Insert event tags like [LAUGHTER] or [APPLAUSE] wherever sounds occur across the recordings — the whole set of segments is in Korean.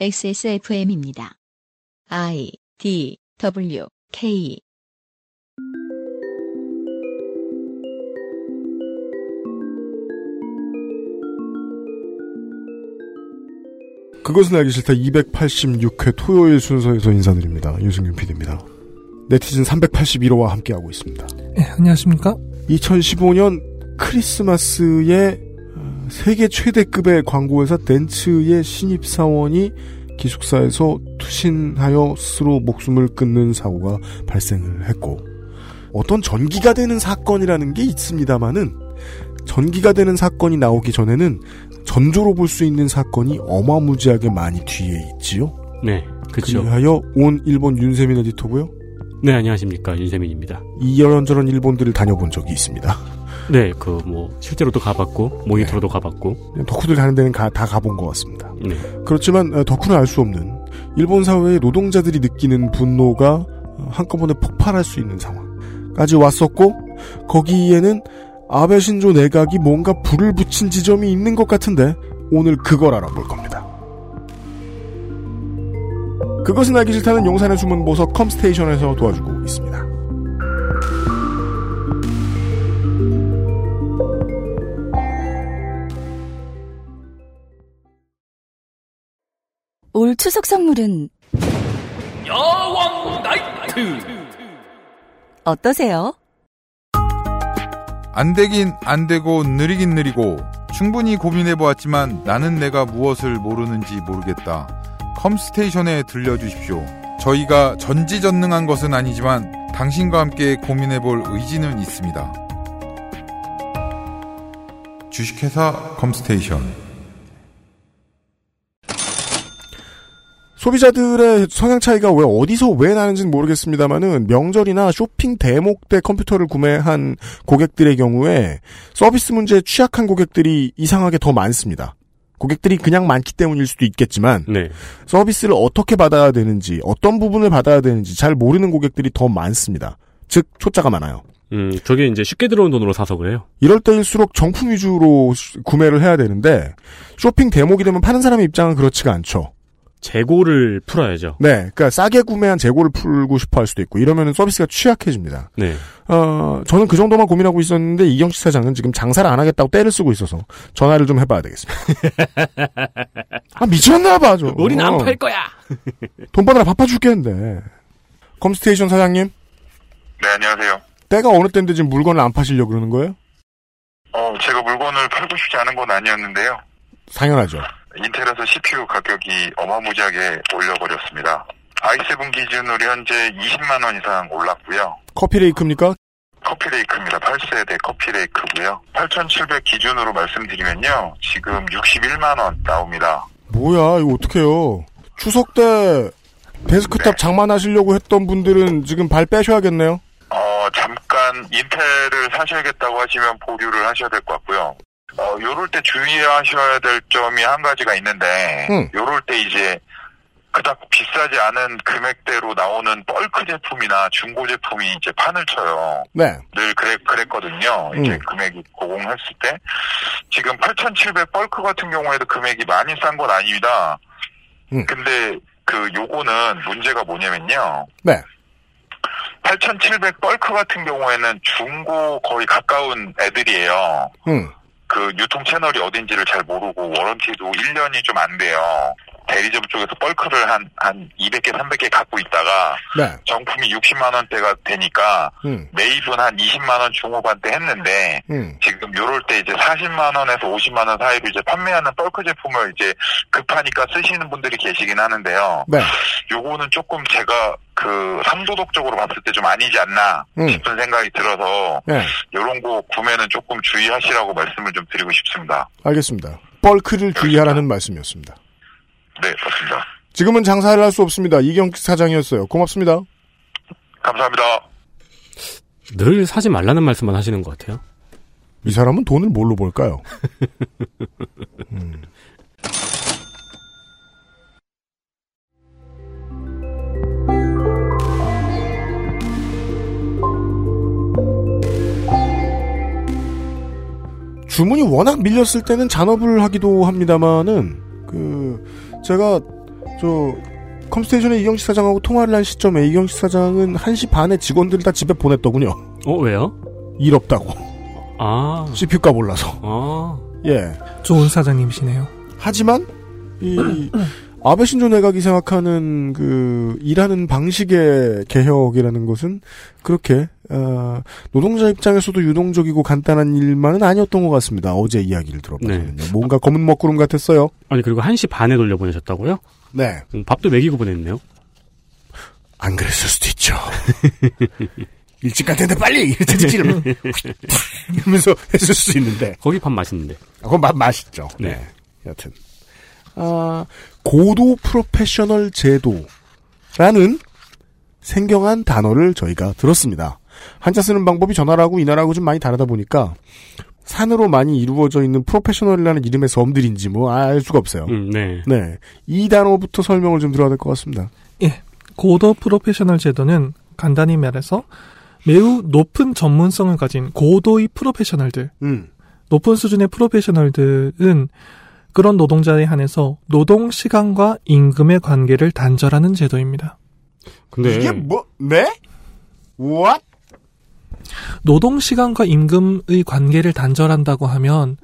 XSFM입니다. I D W K 그것은 알기 싫다 286회 토요일 순서에서 인사드립니다. 유승균 PD입니다. 네티즌 381호와 함께하고 있습니다. 네, 안녕하십니까? 2015년 크리스마스에 어, 세계 최대급의 광고회사 덴츠의 신입사원이 기숙사에서 투신하여 스스로 목숨을 끊는 사고가 발생을 했고 어떤 전기가 되는 사건이라는 게 있습니다만은 전기가 되는 사건이 나오기 전에는 전조로 볼 수 있는 사건이 어마무지하게 많이 뒤에 있지요. 네, 그렇죠. 그리하여 온 일본 윤세민 에디터고요. 네, 안녕하십니까 윤세민입니다. 이런저런 일본들을 다녀본 적이 있습니다. 네, 그 뭐 실제로도 가봤고 모니터로도 가봤고. 덕후들 가는 데는 가, 다 가본 것 같습니다. 네, 그렇지만 어, 덕후는 알 수 없는 일본 사회의 노동자들이 느끼는 분노가 어, 한꺼번에 폭발할 수 있는 상황까지 왔었고 거기에는 아베 신조 내각이 뭔가 불을 붙인 지점이 있는 것 같은데 오늘 그걸 알아볼 겁니다. 그것은 알기 싫다는 용산의 숨은 보석 컴스테이션에서 도와주고 있습니다. 올 추석 선물은 야왕 나이트 어떠세요? 안 되긴 안 되고 느리긴 느리고 충분히 고민해 보았지만 나는 내가 무엇을 모르는지 모르겠다. 컴스테이션에 들려주십시오. 저희가 전지전능한 것은 아니지만 당신과 함께 고민해 볼 의지는 있습니다. 주식회사 컴스테이션 소비자들의 성향 차이가 왜 어디서 왜 나는지는 모르겠습니다만은 명절이나 쇼핑 대목 때 컴퓨터를 구매한 고객들의 경우에 서비스 문제에 취약한 고객들이 이상하게 더 많습니다. 고객들이 그냥 많기 때문일 수도 있겠지만 네, 서비스를 어떻게 받아야 되는지 어떤 부분을 받아야 되는지 잘 모르는 고객들이 더 많습니다. 즉 초짜가 많아요. 음, 저게 이제 쉽게 들어온 돈으로 사서 그래요. 이럴 때일수록 정품 위주로 시- 구매를 해야 되는데 쇼핑 대목이 되면 파는 사람의 입장은 그렇지가 않죠. 재고를 풀어야죠. 네, 그러니까 싸게 구매한 재고를 풀고 싶어 할 수도 있고 이러면 서비스가 취약해집니다. 네, 어, 저는 그 정도만 고민하고 있었는데 이경식 사장은 지금 장사를 안 하겠다고 때를 쓰고 있어서 전화를 좀 해봐야 되겠습니다. [LAUGHS] 아 미쳤나봐 좀. 우린 안 어, 팔 거야. [LAUGHS] 돈 받으라 바빠 죽겠는데. 컴스테이션 사장님, 네, 안녕하세요. 때가 어느 때인데 지금 물건을 안 파시려고 그러는 거예요? 어, 제가 물건을 팔고 싶지 않은 건 아니었는데요. 당연하죠. 인텔에서 CPU 가격이 어마무지하게 올려버렸습니다. i7 기준으로 현재 20만 원 이상 올랐고요. 커피레이크입니까? 커피레이크입니다. 8세대 커피레이크고요. 8,700 기준으로 말씀드리면요. 지금 61만 원 나옵니다. 뭐야 이거 어떡해요. 추석 때 데스크탑 네. 장만하시려고 했던 분들은 지금 발 빼셔야겠네요. 어, 잠깐 인텔을 사셔야겠다고 하시면 보류를 하셔야 될 것 같고요. 어, 요럴 때 주의하셔야 될 점이 한 가지가 있는데, 응. 요럴 때 이제 그닥 비싸지 않은 금액대로 나오는 bulk 제품이나 중고 제품이 이제 판을 쳐요. 네. 늘 그랬, 그랬거든요. 이제 음. 금액이 고공했을 때. 지금 8,700 bulk 같은 경우에도 금액이 많이 싼 건 아닙니다. 음. 근데 그 요거는 문제가 뭐냐면요. 네. 8,700 bulk 같은 경우에는 중고 거의 가까운 애들이에요. 응. 그 유통 채널이 어딘지를 잘 모르고 warranty도 1년이 좀 안 돼요. 대리점 쪽에서 bulk를 한, 한 200개, 300개 갖고 있다가 네. 정품이 60만원대가 되니까 응. 매입은 한 20만원 중후반대 했는데 응. 지금 요럴 때 이제 40만원에서 50만원 사이로 이제 판매하는 bulk 제품을 이제 급하니까 쓰시는 분들이 계시긴 하는데요. 네. 요거는 조금 제가 그 삼도덕적으로 봤을 때 좀 아니지 않나 음. 싶은 생각이 들어서 네. 요런 거 구매는 조금 주의하시라고 말씀을 좀 드리고 싶습니다. 알겠습니다. 벌크를 주의하라는 말씀이었습니다. 네, 맞습니다. 지금은 장사를 할 수 없습니다. 이경식 사장이었어요. 고맙습니다. 감사합니다. 늘 사지 말라는 말씀만 하시는 것 같아요. 이 사람은 돈을 뭘로 벌까요? [LAUGHS] 음. 주문이 워낙 밀렸을 때는 잔업을 하기도 합니다만은 그 제가 저 컴스테이션의 이경식 사장하고 통화를 한 시점에 이경식 사장은 1시 반에 직원들 다 집에 보냈더군요. 어 왜요? 일 없다고. 아, CPU값 올라서. 아, 예. 좋은 사장님이시네요. 하지만 이 [CLEARS THROAT] 아베 신조 내각이 생각하는 그 일하는 방식의 개혁이라는 것은 그렇게 어, 노동자 입장에서도 유동적이고 간단한 일만은 아니었던 것 같습니다. 어제 이야기를 들어보면요. 뭔가 검은 먹구름 같았어요. 아니 그리고 1시 반에 돌려보내셨다고요? 네. 음, 밥도 먹이고 보냈네요. 안 그랬을 수도 있죠. [LAUGHS] 일찍 갈 텐데 빨리 이랬지 이러면 [LAUGHS] 이러면서 했을 수 있는데 거기 밥 맛있는데. 아, 그건 맛 맛있죠. 네. 네. 여튼 아 고도 프로페셔널 제도라는 생경한 단어를 저희가 들었습니다. 한자 쓰는 방법이 전화라고 이 나라고 좀 많이 다르다 보니까 산으로 많이 이루어져 있는 프로페셔널이라는 이름의 섬들인지 뭐 알 수가 없어요. 음, 네. 네. 이 단어부터 설명을 좀 들어야 될 것 같습니다. 고도 프로페셔널 제도는 간단히 말해서 매우 높은 전문성을 가진 고도의 프로페셔널들, 음. 높은 수준의 프로페셔널들은 그런 노동자에 한해서 노동 시간과 임금의 관계를 단절하는 제도입니다. 근데 이게 뭐 네? What? 노동 시간과 임금의 관계를 단절한다고 하면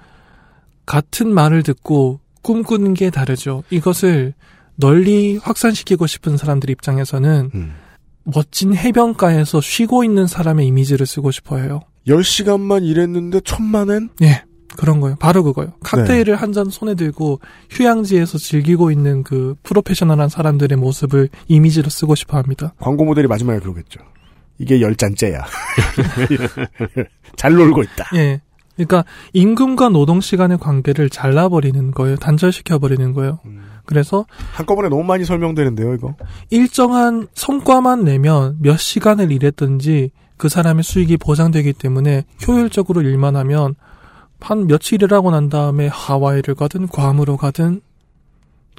같은 말을 듣고 꿈꾸는 게 다르죠. 이것을 널리 확산시키고 싶은 사람들 입장에서는 음. 멋진 해변가에서 쉬고 있는 사람의 이미지를 쓰고 싶어 해요. 10시간만 일했는데 천만엔? 예. 그런 거예요. 바로 그거예요. 칵테일을 한잔 손에 들고 휴양지에서 즐기고 있는 그 프로페셔널한 사람들의 모습을 이미지로 쓰고 싶어 합니다. 광고 모델이 마지막에 그러겠죠. 이게 열 잔째야. [LAUGHS] 잘 놀고 있다. 예. 그러니까 임금과 노동 시간의 관계를 잘라버리는 거예요. 단절시켜버리는 거예요. 그래서 한꺼번에 너무 많이 설명되는데요, 이거. 일정한 성과만 내면 몇 시간을 일했든지 그 사람의 수익이 보장되기 때문에 효율적으로 일만 하면 한 며칠을 하고 난 다음에 하와이를 가든 괌으로 가든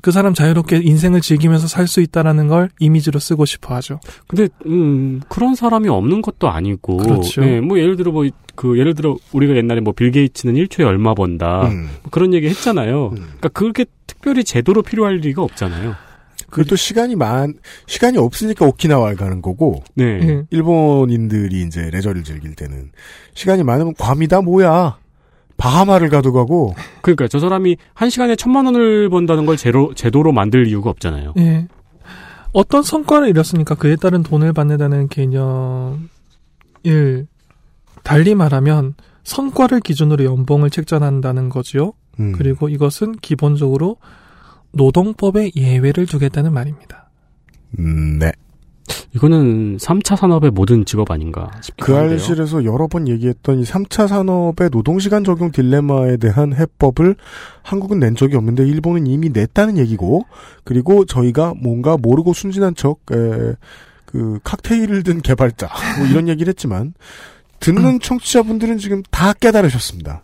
그 사람 자유롭게 인생을 즐기면서 살 수 있다라는 걸 이미지로 쓰고 싶어 하죠. 근데 음 그런 사람이 없는 것도 아니고 그렇죠. 네, 뭐 예를 들어 뭐 그 예를 들어 우리가 옛날에 뭐 빌 게이츠는 1초에 얼마 번다 음. 뭐 그런 얘기 했잖아요. 음. 그러니까 그게 특별히 제도로 필요할 리가 없잖아요. 그리고 또 시간이 많, 시간이 없으니까 오키나와를 가는 거고, 네. 예. 일본인들이 이제 레저를 즐길 때는 시간이 많으면 괌이다 뭐야. 바하마를 가도 가고, 그러니까 저 사람이 한 시간에 천만 원을 번다는 걸 제로, 제도로 만들 이유가 없잖아요. 예. 어떤 성과를 이뤘으니까 그에 따른 돈을 받는다는 개념, 일. 달리 말하면 성과를 기준으로 연봉을 책정한다는 거지요. 음. 그리고 이것은 기본적으로 노동법에 예외를 두겠다는 말입니다. 음, 네. 이거는 3차 산업의 모든 직업 아닌가 싶기도 그 한데요. 알실에서 여러 번 얘기했던 이 3차 산업의 노동시간 적용 딜레마에 대한 해법을 한국은 낸 적이 없는데 일본은 이미 냈다는 얘기고 그리고 저희가 뭔가 모르고 순진한 척, 에, 그 칵테일을 든 개발자 뭐 이런 [LAUGHS] 얘기를 했지만 듣는 청취자분들은 지금 다 깨달으셨습니다.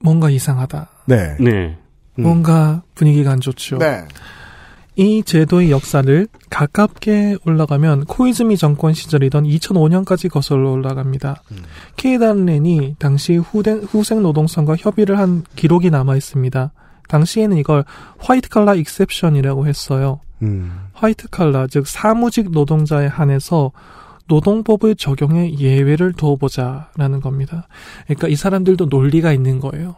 뭔가 이상하다. 네. 네. 음. 뭔가 분위기가 안 좋죠. 네. 이 제도의 역사를 가깝게 올라가면 코이즈미 정권 시절이던 2005년까지 거슬러 올라갑니다. 음. 케이단렌이 당시 후생 노동성과 협의를 한 기록이 남아 있습니다. 당시에는 이걸 화이트 칼라 익셉션이라고 했어요. 음. 화이트 칼라, 즉 사무직 노동자에 한해서 노동법의 적용에 예외를 두어보자라는 겁니다. 그러니까 이 사람들도 논리가 있는 거예요.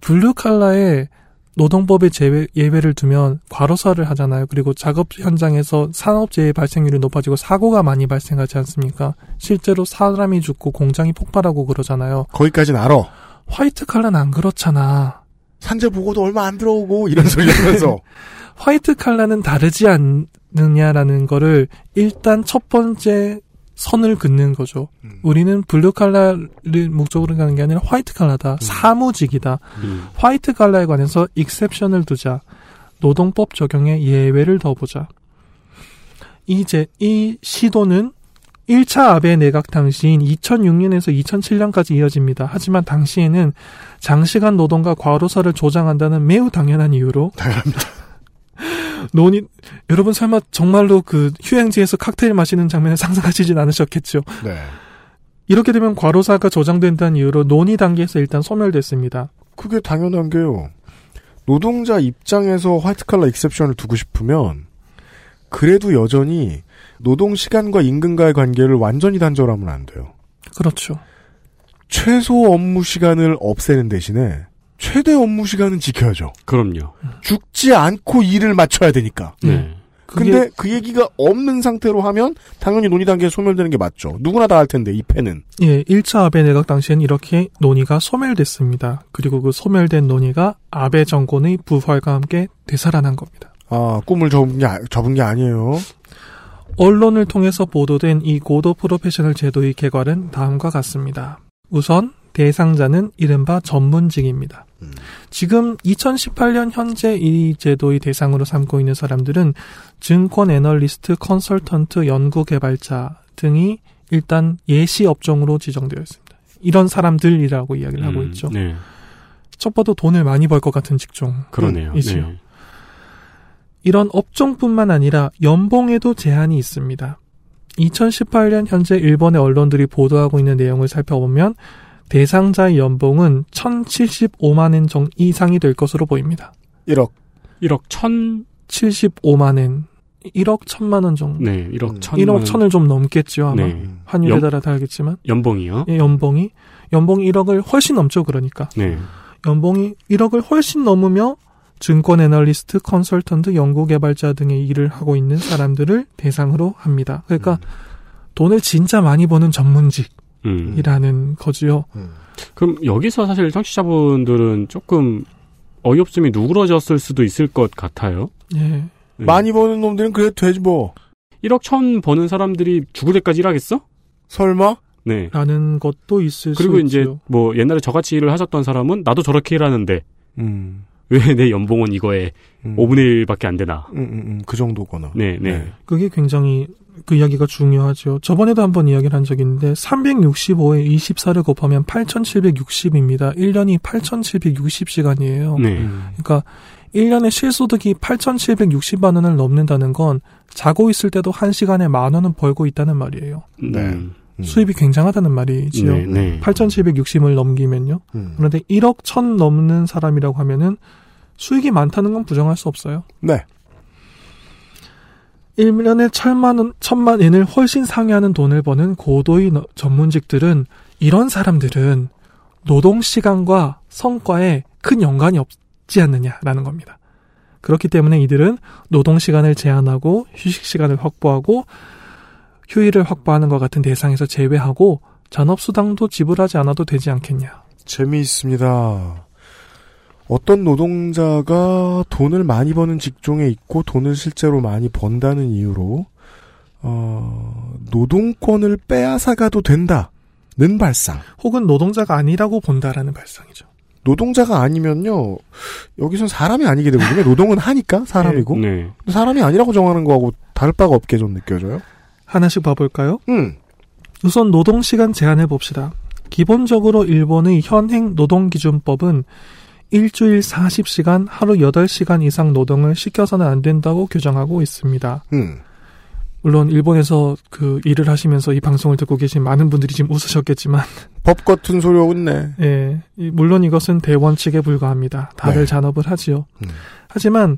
블루 칼라에 노동법의 제외, 예외를 두면 과로사를 하잖아요. 그리고 작업 현장에서 산업재해 발생률이 높아지고 사고가 많이 발생하지 않습니까? 실제로 사람이 죽고 공장이 폭발하고 그러잖아요. 거기까지는 알아. 화이트 칼라는 안 그렇잖아. 산재 보고도 얼마 안 들어오고 이런 소리 하면서 [LAUGHS] 화이트 칼라는 다르지 않느냐라는 거를 일단 첫 번째 선을 긋는 거죠. 음. 우리는 블루 칼라를 목적으로 가는 게 아니라 화이트 칼라다. 사무직이다. 음. 화이트 칼라에 관해서 exception을 두자. 노동법 적용에 예외를 둬보자. 이제 이 시도는 1차 아베 내각 당시인 2006년에서 2007년까지 이어집니다. 하지만 당시에는 장시간 노동과 과로사를 조장한다는 매우 당연한 이유로 논의 여러분 설마 정말로 그 휴양지에서 칵테일 마시는 장면을 상상하시진 않으셨겠죠. 네. 이렇게 되면 과로사가 조장된다는 이유로 논의 단계에서 일단 소멸됐습니다. 그게 당연한 게요. 노동자 입장에서 화이트 칼라 익셉션을 두고 싶으면 그래도 여전히 노동 시간과 임금과의 관계를 완전히 단절하면 안 돼요. 그렇죠. 최소 업무 시간을 없애는 대신에 최대 업무 시간은 지켜야죠. 그럼요. 죽지 않고 일을 맞춰야 되니까. 네. 그게 근데 그 얘기가 없는 상태로 하면 당연히 논의 단계에 소멸되는 게 맞죠. 누구나 다 할 텐데 이 패는. 예, 1차 아베 내각 당시엔 이렇게 논의가 소멸됐습니다. 그리고 그 소멸된 논의가 아베 정권의 부활과 함께 되살아난 겁니다. 아 꿈을 접은 게, 아- 접은 게 아니에요. 언론을 통해서 보도된 이 고도 프로페셔널 제도의 개괄은 다음과 같습니다. 우선 대상자는 이른바 전문직입니다. 음. 지금 2018년 현재 이 제도의 대상으로 삼고 있는 사람들은 증권 애널리스트, 컨설턴트, 연구 개발자 등이 일단 예시 업종으로 지정되어 있습니다. 이런 사람들이라고 이야기를 하고 음, 있죠. 네. 첫 봐도 돈을 많이 벌 것 같은 직종. 그러네요. 음, 이지요. 네. 이런 업종뿐만 아니라 연봉에도 제한이 있습니다. 2018년 현재 일본의 언론들이 보도하고 있는 내용을 살펴보면 대상자의 연봉은 1,075만 엔정 이상이 될 것으로 보입니다. 1억. 1억 천, 75만 엔. 1억 1천만 원 정도. 네, 1억 음. 천. 1억 1천을 좀 넘겠죠, 아마. 네. 환율에 연- 따라 다르겠지만. 연봉이요? 예, 연봉이. 연봉이 1억을 훨씬 넘죠, 그러니까. 네. 연봉이 1억을 훨씬 넘으며 증권 애널리스트, 컨설턴트, 연구개발자 등의 일을 하고 있는 사람들을 대상으로 합니다. 그러니까 돈을 진짜 많이 버는 전문직이라는 음. 거지요. 음. 그럼 여기서 사실 청취자분들은 조금 어이없음이 누그러졌을 수도 있을 것 같아요. 예. 네. 많이 버는 놈들은 그래도 되지 뭐. 1억 천 버는 사람들이 죽을 때까지 일하겠어? 설마? 네. 라는 것도 있을 그리고 수 이제 있죠. 뭐 옛날에 저같이 일을 하셨던 사람은 나도 저렇게 일하는데 음. 왜 내 연봉은 이거에 음. 5분의 1밖에 안 되나? 음, 음, 음, 그 정도거나. 네, 네. 그게 굉장히 그 이야기가 중요하죠. 저번에도 한번 이야기를 한 적이 있는데 365에 24를 곱하면 8760입니다. 1년이 8760시간이에요. 네. 음. 그러니까 1년에 실소득이 8,760만 원을 넘는다는 건 자고 있을 때도 1시간에 만 원은 벌고 있다는 말이에요. 네. 음. 음. 수입이 굉장하다는 말이지요. 네, 네. 8,760을 넘기면요. 음. 그런데 1억 1천 넘는 사람이라고 하면은 수익이 많다는 건 부정할 수 없어요. 네. 1년에 천만 원, 천만 엔을 훨씬 상회하는 돈을 버는 고도의 너- 전문직들은 이런 사람들은 노동 시간과 성과에 큰 연관이 없지 않느냐라는 겁니다. 그렇기 때문에 이들은 노동 시간을 제한하고 휴식 시간을 확보하고 휴일을 확보하는 것 같은 대상에서 제외하고 잔업수당도 지불하지 않아도 되지 않겠냐. 재미있습니다. 어떤 노동자가 돈을 많이 버는 직종에 있고 돈을 실제로 많이 번다는 이유로 어, 노동권을 빼앗아가도 된다는 발상. 혹은 노동자가 아니라고 본다라는 발상이죠. 노동자가 아니면요 여기선 사람이 아니게 되거든요. 노동은 하니까 사람이고 네. 근데 사람이 아니라고 정하는 거하고 다를 바가 없게 좀 느껴져요. 하나씩 봐볼까요? 음, 우선 노동시간 제한해 봅시다. 기본적으로 일본의 현행 노동기준법은 일주일 40시간, 하루 8시간 이상 노동을 시켜서는 안 된다고 규정하고 있습니다. 음, 물론 일본에서 그 일을 하시면서 이 방송을 듣고 계신 많은 분들이 지금 웃으셨겠지만, [LAUGHS] 법 같은 소리 있네. 예, 이- 물론 이것은 대원칙에 불과합니다. 다들 네. 잔업을 하지요. 음. 하지만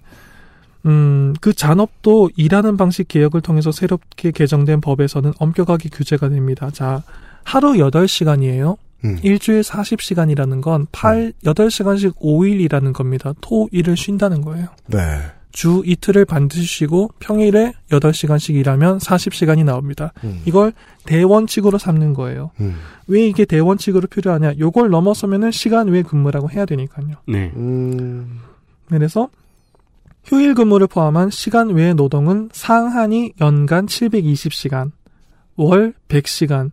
음, 그 잔업도 일하는 방식 개혁을 통해서 새롭게 개정된 법에서는 엄격하게 규제가 됩니다. 자, 하루 8시간이에요. 음. 일주일 40시간이라는 건 8, 8시간씩 5일이라는 겁니다. 토, 일을 쉰다는 거예요. 네. 주 이틀을 반드시 쉬고 평일에 8시간씩 일하면 40시간이 나옵니다. 음. 이걸 대원칙으로 삼는 거예요. 음. 왜 이게 대원칙으로 필요하냐? 요걸 넘어서면은 시간 외 근무라고 해야 되니까요. 네. 음. 그래서 휴일 근무를 포함한 시간 외의 노동은 상한이 연간 720시간, 월 100시간,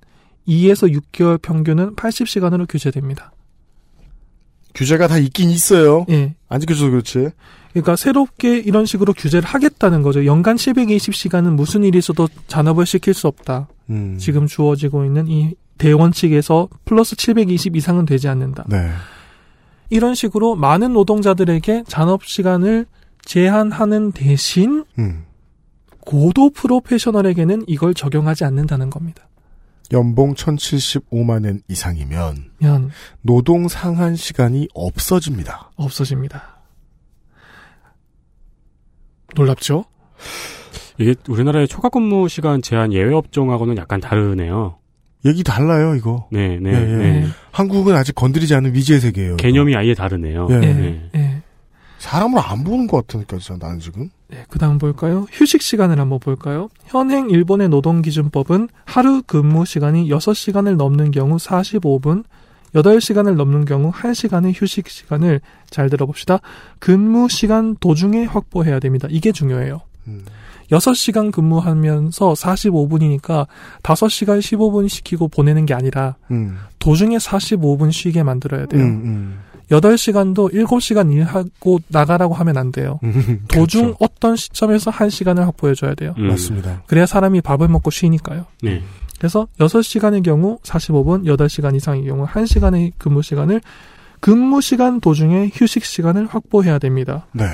2에서 6개월 평균은 80시간으로 규제됩니다. 규제가 다 있긴 있어요. 예. 안 지켜줘서 그렇지. 그러니까 새롭게 이런 식으로 규제를 하겠다는 거죠. 연간 720시간은 무슨 일이 있어도 잔업을 시킬 수 없다. 음. 지금 주어지고 있는 이 대원칙에서 플러스 720 이상은 되지 않는다. 네. 이런 식으로 많은 노동자들에게 잔업 시간을 제한하는 대신 음. 고도 프로페셔널에게는 이걸 적용하지 않는다는 겁니다. 연봉 1075만 엔 이상이면 면 노동 상한 시간이 없어집니다. 없어집니다. 놀랍죠? 이게 우리나라의 초과 근무 시간 제한 예외 업종하고는 약간 다르네요. 얘기 달라요, 이거. 네, 네, 예, 예. 네. 한국은 아직 건드리지 않은 미지의 세계예요. 개념이 아예 다르네요. 예. 예. 네. 예. 사람을 안 보는 것 같으니까, 진짜 나는 지금. 네, 그 다음 볼까요? 휴식 시간을 한번 볼까요? 현행 일본의 노동기준법은 하루 근무 시간이 6시간을 넘는 경우 45분, 8시간을 넘는 경우 1시간의 휴식 시간을 잘 들어봅시다. 근무 시간 도중에 확보해야 됩니다. 이게 중요해요. 음. 6시간 근무하면서 45분이니까 5시간 15분 시키고 보내는 게 아니라 음. 도중에 45분 쉬게 만들어야 돼요. 음, 8시간도 7시간 일하고 나가라고 하면 안 돼요. 음. 도중 그렇죠. 어떤 시점에서 1시간을 확보해줘야 돼요. 음. 맞습니다. 그래야 사람이 밥을 먹고 쉬니까요. 네. 그래서 6시간의 경우 45분, 8시간 이상의 경우 1시간의 근무 시간을 근무 시간 도중에 휴식 시간을 확보해야 됩니다. 네.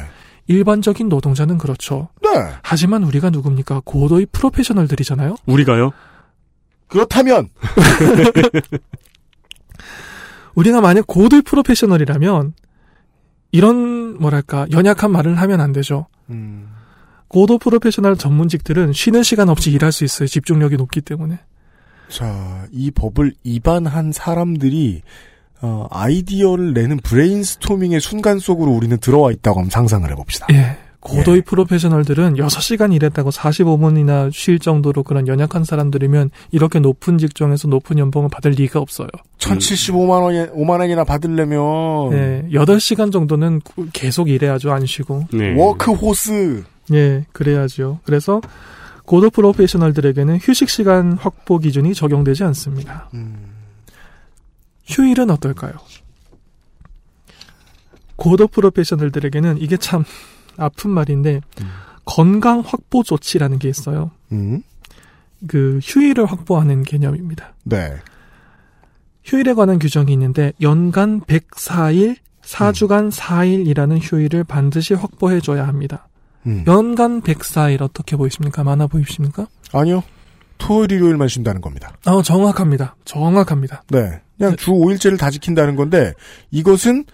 일반적인 노동자는 그렇죠. 네. 하지만 우리가 누굽니까? 고도의 프로페셔널들이잖아요. 우리가요? 그렇다면, [LAUGHS] 우리가 만약 고도의 프로페셔널이라면 이런 뭐랄까 연약한 말을 하면 안 되죠. 음. 고도 프로페셔널 전문직들은 쉬는 시간 없이 일할 수 있어요. 집중력이 높기 때문에. 자, 이 법을 위반한 사람들이 어, 아이디어를 내는 브레인스토밍의 순간 속으로 우리는 들어와 있다고 한번 상상을 해봅시다. 예. 고도의 예. 프로페셔널들은 6시간 일했다고 45분이나 쉴 정도로 그런 연약한 사람들이면 이렇게 높은 직종에서 높은 연봉을 받을 리가 없어요. 1075만 원이 5만 원이나 받으려면 예. 8시간 정도는 구- 계속 일해야죠. 안 쉬고. 네. workhorse 예. 그래야죠. 그래서 고도 프로페셔널들에게는 휴식 시간 확보 기준이 적용되지 않습니다. 음. 휴일은 어떨까요? 고도 프로페셔널들에게는 이게 참 아픈 말인데 음. 건강 확보 조치라는 게 있어요. 음. 그 휴일을 확보하는 개념입니다. 네. 휴일에 관한 규정이 있는데 연간 104일, 4주간 4일이라는 휴일을 반드시 확보해 줘야 합니다. 음. 연간 104일 어떻게 보이십니까? 많아 보이십니까? 아니요. 토요일 일요일만 쉰다는 겁니다. 어, 정확합니다. 정확합니다. 네. 그냥 주 5일제를 다 지킨다는 건데 이것은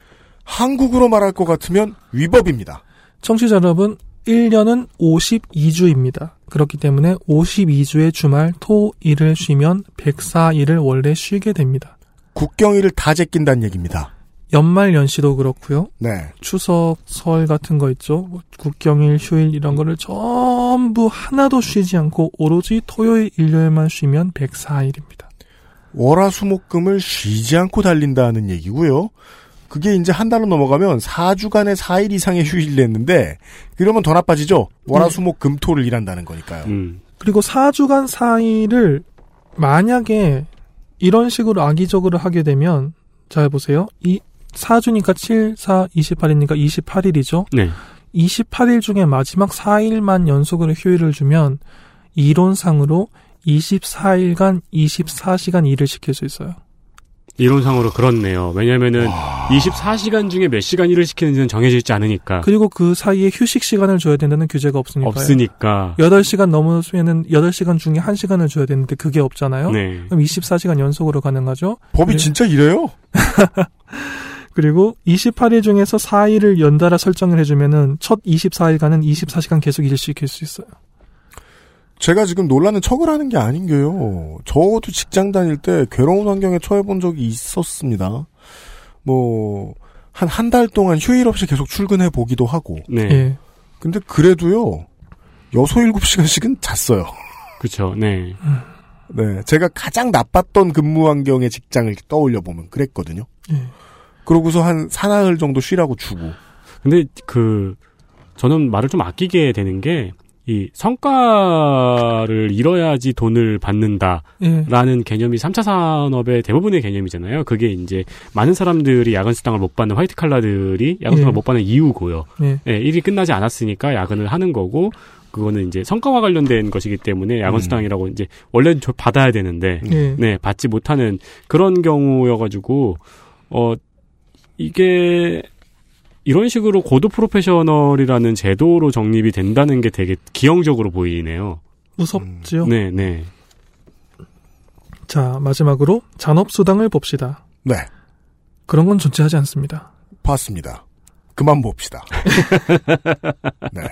한국으로 말할 것 같으면 위법입니다. 청취자 여러분, 1년은 52주입니다. 그렇기 때문에 52주의 주말, 토, 일을 쉬면 104일을 원래 쉬게 됩니다. 국경일을 다 제낀다는 얘기입니다. 연말 연시도 그렇고요. 네. 추석, 설 같은 거 있죠. 뭐 국경일, 휴일 이런 거를 전부 하나도 쉬지 않고 오로지 토요일, 일요일만 쉬면 104일입니다. 월화수목금을 쉬지 않고 달린다는 얘기고요. 그게 이제 한 달로 넘어가면 4주간의 4일 이상의 휴일을 냈는데 그러면 더 나빠지죠. 월화수목 금토를 일한다는 거니까요. 음. 그리고 4주간 4일을 만약에 이런 식으로 악의적으로 하게 되면 잘 보세요. 이 4주니까 7, 4, 28이니까 28일이죠. 네. 28일 중에 마지막 4일만 연속으로 휴일을 주면 이론상으로 24일간 24시간 일을 시킬 수 있어요. 이론상으로 그렇네요. 왜냐면은 24시간 중에 몇 시간 일을 시키는지는 정해져 있지 않으니까. 그리고 그 사이에 휴식 시간을 줘야 된다는 규제가 없으니까요. 없으니까. 8시간 넘으면은 8시간 중에 1시간을 줘야 되는데 그게 없잖아요. 네. 그럼 24시간 연속으로 가능하죠. 법이 네. 진짜 이래요? [LAUGHS] 그리고 28일 중에서 4일을 연달아 설정을 해주면은 첫 24일간은 24시간 계속 일을 시킬 수 있어요. 제가 지금 놀라는 척을 하는 게 아닌 게요. 저도 직장 다닐 때 괴로운 환경에 처해 본 적이 있었습니다. 뭐, 한 한 달 동안 휴일 없이 계속 출근해 보기도 하고. 네. 예. 근데 그래도요, 여섯, 일곱 시간씩은 잤어요. [LAUGHS] 그쵸. 네. 네. 제가 가장 나빴던 근무 환경의 직장을 떠올려 보면 그랬거든요. 예. 그러고서 한 사나흘 정도 쉬라고 주고. 근데 그 저는 말을 좀 아끼게 되는 게 이 성과를 이뤄야지 돈을 받는다라는 예. 개념이 3차 산업의 대부분의 개념이잖아요. 그게 이제 많은 사람들이 야근 수당을 못 받는 화이트 칼라들이 야근 수당을 예. 못 받는 이유고요. 예. 예, 일이 끝나지 않았으니까 야근을 하는 거고 그거는 이제 성과와 관련된 것이기 때문에 야근 음. 수당이라고 이제 원래는 저- 받아야 되는데 예. 네, 받지 못하는 그런 경우여 가지고, 어, 이게, 이런 식으로 고도 프로페셔널이라는 제도로 정립이 된다는 게 되게 기형적으로 보이네요. 무섭지요? 네, 네. 자, 마지막으로 잔업수당을 봅시다. 네. 그런 건 존재하지 않습니다. 봤습니다. 그만 봅시다. [LAUGHS] 네.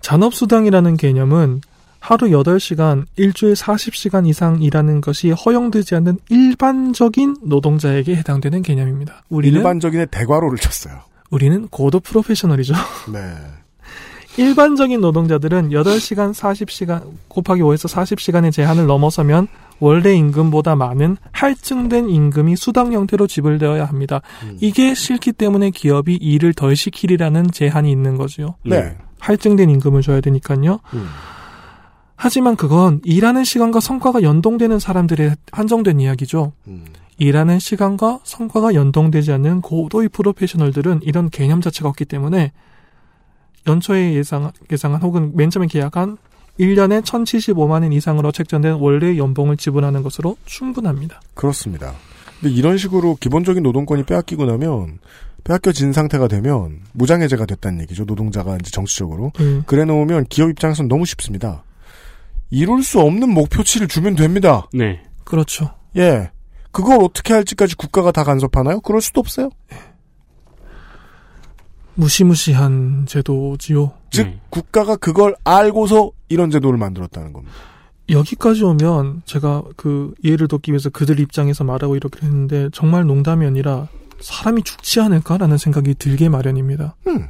잔업수당이라는 개념은 하루 8시간, 일주일 40시간 이상 일하는 것이 허용되지 않는 일반적인 노동자에게 해당되는 개념입니다. 우리는 일반적인의 대괄호를 쳤어요. 우리는 고도 프로페셔널이죠. [LAUGHS] 네. 일반적인 노동자들은 8시간 40시간 곱하기 5에서 40시간의 제한을 넘어서면 원래 임금보다 많은 할증된 임금이 수당 형태로 지불되어야 합니다. 음. 이게 싫기 때문에 기업이 일을 덜 시키리라는 제한이 있는 거죠. 네. 할증된 임금을 줘야 되니까요. 음. 하지만 그건 일하는 시간과 성과가 연동되는 사람들의 한정된 이야기죠. 음. 일하는 시간과 성과가 연동되지 않는 고도의 프로페셔널들은 이런 개념 자체가 없기 때문에 연초에 예상, 예상한 혹은 맨 처음에 계약한 1년에 1075만 원 이상으로 책정된 원래 연봉을 지불하는 것으로 충분합니다. 그렇습니다. 근데 이런 식으로 기본적인 노동권이 빼앗기고 나면 빼앗겨진 상태가 되면 무장해제가 됐다는 얘기죠. 노동자가 이제 정치적으로. 예. 그래 놓으면 기업 입장에서는 너무 쉽습니다. 이룰 수 없는 목표치를 주면 됩니다. 네. 그렇죠. 예. 그걸 어떻게 할지까지 국가가 다 간섭하나요? 그럴 수도 없어요. 무시무시한 제도지요. 즉 네. 국가가 그걸 알고서 이런 제도를 만들었다는 겁니다. 여기까지 오면 제가 그 이해를 돕기 위해서 그들 입장에서 말하고 이렇게 했는데 정말 농담이 아니라 사람이 죽지 않을까라는 생각이 들게 마련입니다. 음.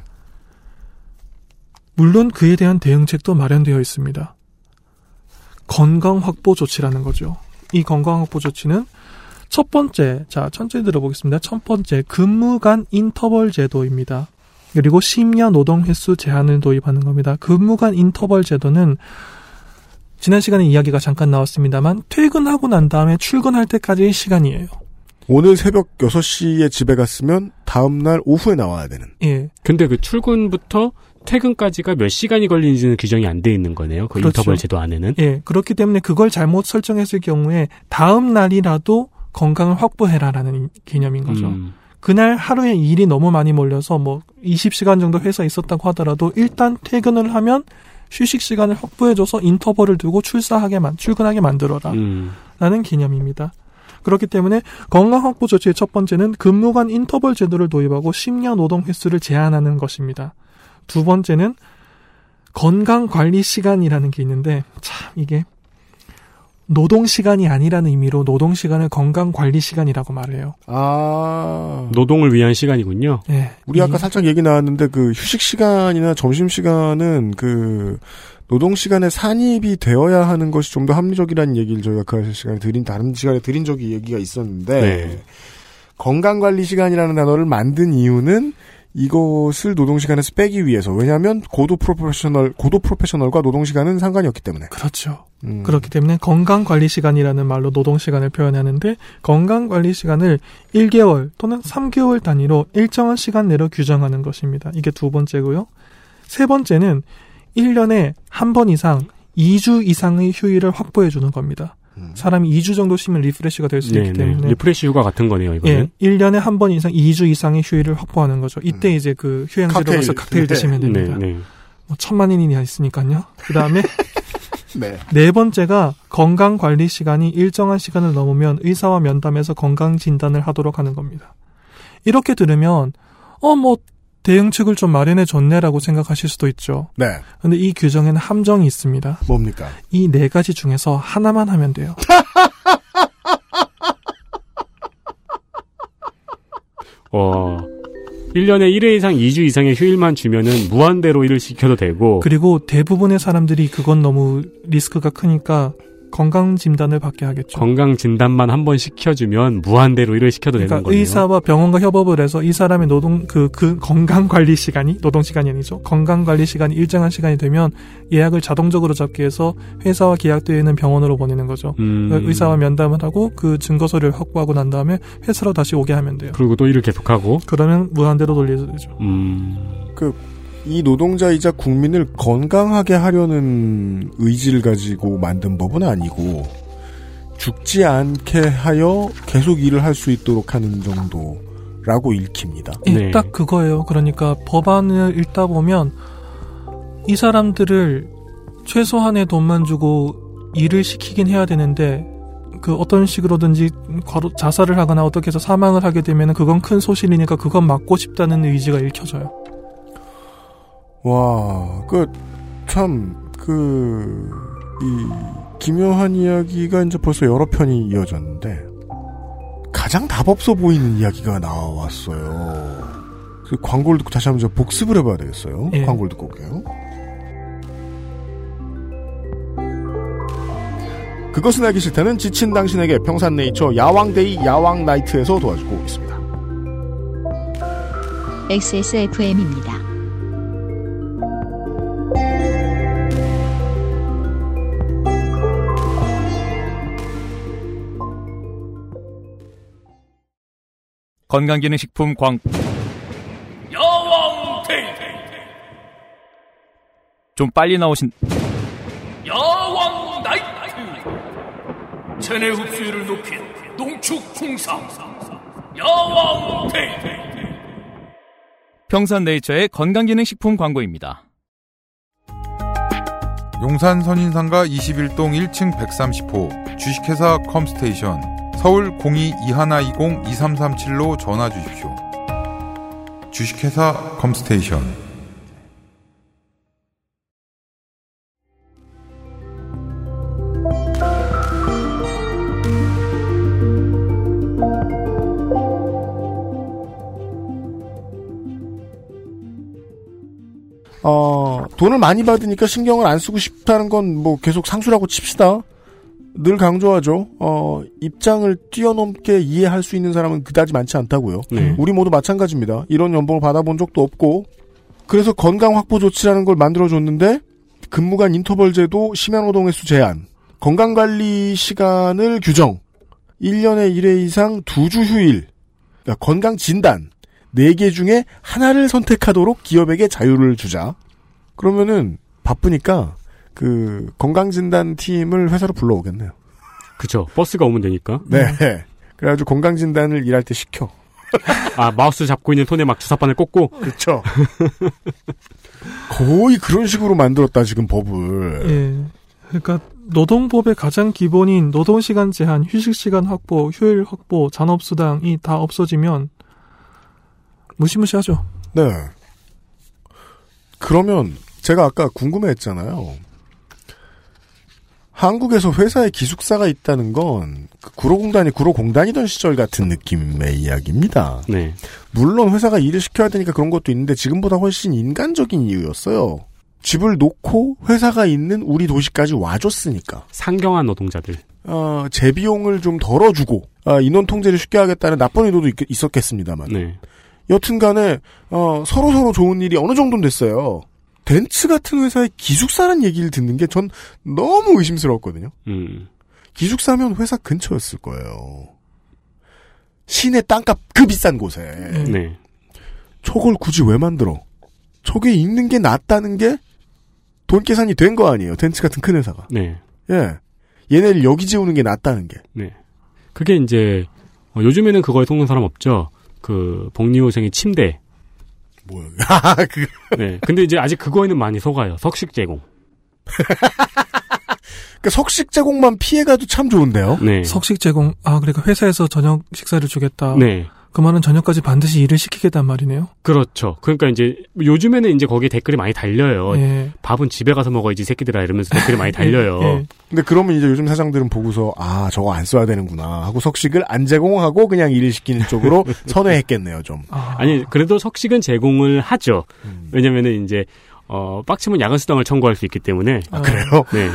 물론 그에 대한 대응책도 마련되어 있습니다. 건강 확보 조치라는 거죠. 이 건강 확보 조치는 첫 번째, 자, 천천히 들어보겠습니다. 첫 번째, 근무 간 인터벌 제도입니다. 그리고 심야 노동 횟수 제한을 도입하는 겁니다. 근무 간 인터벌 제도는 지난 시간에 이야기가 잠깐 나왔습니다만 퇴근하고 난 다음에 출근할 때까지의 시간이에요. 오늘 새벽 6시에 집에 갔으면 다음날 오후에 나와야 되는. 예. 근데 그 출근부터 퇴근까지가 몇 시간이 걸리는지는 규정이 안 돼 있는 거네요. 그 그렇죠. 인터벌 제도 안에는. 예. 그렇기 때문에 그걸 잘못 설정했을 경우에 다음 날이라도 건강을 확보해라라는 개념인 거죠. 음. 그날 하루에 일이 너무 많이 몰려서 뭐 20시간 정도 회사에 있었다고 하더라도 일단 퇴근을 하면 휴식 시간을 확보해줘서 인터벌을 두고 출사하게 만 출근하게 만들어라. 음. 라는 개념입니다. 그렇기 때문에 건강 확보 조치의 첫 번째는 근무 간 인터벌 제도를 도입하고 심야 노동 횟수를 제한하는 것입니다. 두 번째는 건강 관리 시간이라는 게 있는데 참 이게 노동 시간이 아니라는 의미로 노동 시간을 건강 관리 시간이라고 말을 해요. 아. 노동을 위한 시간이군요. 예. 우리 아까 이- 살짝 얘기 나왔는데 그 휴식 시간이나 점심 시간은 그 노동 시간에 산입이 되어야 하는 것이 좀 더 합리적이라는 얘기를 저희가 그 시간에 드린 다른 시간에 드린 적이 얘기가 있었는데 네. 건강 관리 시간이라는 단어를 만든 이유는 이것을 노동 시간에서 빼기 위해서 왜냐하면 고도 프로페셔널 고도 프로페셔널과 노동 시간은 상관이 없기 때문에 그렇죠. 음. 그렇기 때문에 건강 관리 시간이라는 말로 노동 시간을 표현하는데 건강 관리 시간을 1개월 또는 3개월 단위로 일정한 시간 내로 규정하는 것입니다. 이게 두 번째고요. 세 번째는 1년에 한 번 이상 2주 이상의 휴일을 확보해 주는 겁니다. 음. 사람이 2주 정도 쉬면 refresh가 될수 네, 있기 네. 때문에 refresh 휴가 같은 거네요, 예, 이거는. 1년에 한 번 이상 2주 이상의 휴일을 확보하는 거죠. 이때 음. 이제 그 휴양지로 칵테일. 가서 칵테일 네. 드시면 네, 됩니다. 네. 뭐 천만 원이나 있으니까요. 그 다음에 [LAUGHS] 네. 네 번째가 건강 관리 시간이 일정한 시간을 넘으면 의사와 면담해서 건강 진단을 하도록 하는 겁니다. 이렇게 들으면 어 뭐 대응책을 좀 마련해 줬네라고 생각하실 수도 있죠. 네. 근데 이 규정에는 함정이 있습니다. 뭡니까? 이 네 가지 중에서 하나만 하면 돼요. 어, 1년에 1회 이상 2주 이상의 휴일만 주면은 무한대로 일을 시켜도 되고. 그리고 대부분의 사람들이 그건 너무 리스크가 크니까 건강 진단을 받게 하겠죠. 건강 진단만 한 번 시켜주면 무한대로 일을 시켜도 되는 그러니까 거예요. 의사와 병원과 협업을 해서 이 사람의 노동 그 그 건강 관리 시간이 노동 시간이 아니죠. 건강 관리 시간이 일정한 시간이 되면 예약을 자동적으로 잡기 위해서 회사와 계약되어 있는 병원으로 보내는 거죠. 음. 그러니까 의사와 면담을 하고 그 증거서를 확보하고 난 다음에 회사로 다시 오게 하면 돼요. 그리고 또 일을 계속하고. 그러면 무한대로 돌리죠. 음. 이 노동자이자 국민을 건강하게 하려는 의지를 가지고 만든 법은 아니고 죽지 않게 하여 계속 일을 할 수 있도록 하는 정도라고 읽힙니다. 예, 네. 딱 그거예요. 그러니까 법안을 읽다 보면 이 사람들을 최소한의 돈만 주고 일을 시키긴 해야 되는데 그 어떤 식으로든지 자살을 하거나 어떻게 해서 사망을 하게 되면 그건 큰 소실이니까 그건 막고 싶다는 의지가 읽혀져요. 와, 그 참, 그, 이, 기묘한 이야기가 이제 벌써 여러 편이 이어졌는데, 가장 답 없어 보이는 이야기가 나왔어요. 그 광고를 듣고 다시 한번 저 복습을 해봐야 되겠어요. 예. 광고를 듣고 올게요. 그것은 알기 싫다는 지친 당신에게 평산네이처 야왕데이 야왕나이트에서 도와주고 있습니다. XSFM입니다. 건강기능식품 광 야왕 데이 좀 빨리 나오신 야왕 나이트 체내 흡수율을 높인 농축 풍상. 야왕 데이 평산네이처의 건강기능식품 광고입니다. 용산 선인상가 21동 1층 130호 주식회사 컴스테이션 서울 02-2120-2337로 전화 주십시오. 주식회사 컴스테이션 어, 돈을 많이 받으니까 신경을 안 쓰고 싶다는 건 뭐 계속 상수라고 칩시다. 늘 강조하죠. 어, 입장을 뛰어넘게 이해할 수 있는 사람은 그다지 많지 않다고요. 네. 우리 모두 마찬가지입니다. 이런 연봉을 받아본 적도 없고, 그래서 건강 확보 조치라는 걸 만들어줬는데, 근무간 인터벌 제도, 심야 노동 횟수 제한, 건강관리 시간을 규정, 1년에 1회 이상 2주 휴일, 그러니까 건강 진단, 4개 중에 하나를 선택하도록 기업에게 자유를 주자. 그러면은 바쁘니까 그 건강진단 팀을 회사로 불러오겠네요. 그쵸. 버스가 오면 되니까. 네. 그래가지고 건강진단을 일할 때 시켜. 아, 마우스 잡고 있는 손에 막 주사바늘 꽂고. 그렇죠. 거의 그런 식으로 만들었다 지금 법을. 예. 그러니까 노동법의 가장 기본인 노동시간 제한, 휴식시간 확보, 휴일 확보, 잔업수당이 다 없어지면 무시무시하죠. 네. 그러면 제가 아까 궁금해했잖아요. 한국에서 회사에 기숙사가 있다는 건그 구로공단이 구로공단이던 시절 같은 느낌의 이야기입니다. 네. 물론 회사가 일을 시켜야 되니까 그런 것도 있는데 지금보다 훨씬 인간적인 이유였어요. 집을 놓고 회사가 있는 우리 도시까지 와줬으니까. 상경한 노동자들. 어, 제 비용을 좀 덜어주고 아, 인원 통제를 쉽게 하겠다는 나쁜 의도도 있, 었겠습니다만 네. 여튼간에 어, 서로 서로 좋은 일이 어느 정도는 됐어요. 덴츠 같은 회사의 기숙사란 얘기를 듣는 게 전 너무 의심스러웠거든요. 음. 기숙사면 회사 근처였을 거예요. 시내 땅값 그 비싼 곳에 네. 저걸 굳이 왜 만들어? 저게 있는 게 낫다는 게 돈 계산이 된 거 아니에요. 덴츠 같은 큰 회사가. 네. 예. 얘네를 여기 지우는 게 낫다는 게. 네. 그게 이제, 어, 요즘에는 그거에 속는 사람 없죠. 그, 복리후생의 침대. 뭐야. [LAUGHS] 아, 그, 네. 근데 이제 아직 그거에는 많이 속아요. 석식 제공. [LAUGHS] 그 석식 제공만 피해가도 참 좋은데요. 네. 석식 제공, 아, 그러니까 회사에서 저녁 식사를 주겠다. 네. 그 말은 저녁까지 반드시 일을 시키겠단 말이네요. 그렇죠. 그러니까 이제 요즘에는 이제 거기에 댓글이 많이 달려요. 예. 밥은 집에 가서 먹어야지 이 새끼들아 이러면서 댓글이 많이 [LAUGHS] 달려요. 예. 근데 그러면 이제 요즘 사장들은 보고서 아 저거 안 써야 되는구나 하고 석식을 안 제공하고 그냥 일을 시키는 쪽으로 [LAUGHS] 선회했겠네요 좀. 아, 아니 그래도 석식은 제공을 하죠. 음. 왜냐면은 이제 어 빡치면 야근 수당을 청구할 수 있기 때문에. 아, 그래요? 네.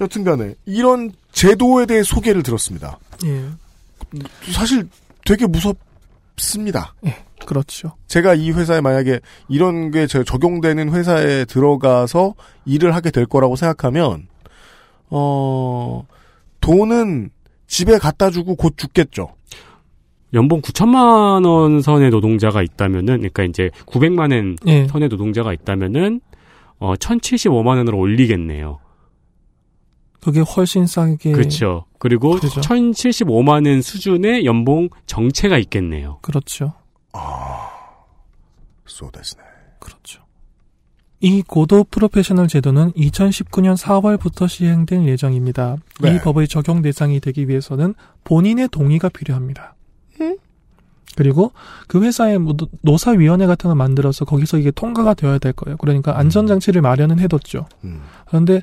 여튼간에 이런 제도에 대해 소개를 들었습니다. 예. 사실 되게 무섭습니다. 그렇죠. 제가 이 회사에 만약에 이런 게 저- 적용되는 회사에 들어가서 일을 하게 될 거라고 생각하면 어 돈은 집에 갖다 주고 곧 죽겠죠. 연봉 9천만 원 선의 노동자가 있다면은 그러니까 이제 900만 원 예. 선의 노동자가 있다면은 어 1,075만 원으로 올리겠네요. 그게 훨씬 싸게. 그렇죠. 그리고 그렇죠. 1,075만 원 수준의 연봉 정체가 있겠네요. 그렇죠. 쏘데스네. 그렇죠. 이 고도 프로페셔널 제도는 2019년 4월부터 시행될 예정입니다. 네. 이 법의 적용 대상이 되기 위해서는 본인의 동의가 필요합니다. 그리고 그 회사에 뭐 노- 노사위원회 같은 걸 만들어서 거기서 이게 통과가 되어야 될 거예요. 그러니까 안전장치를 마련은 해뒀죠. 음. 그런데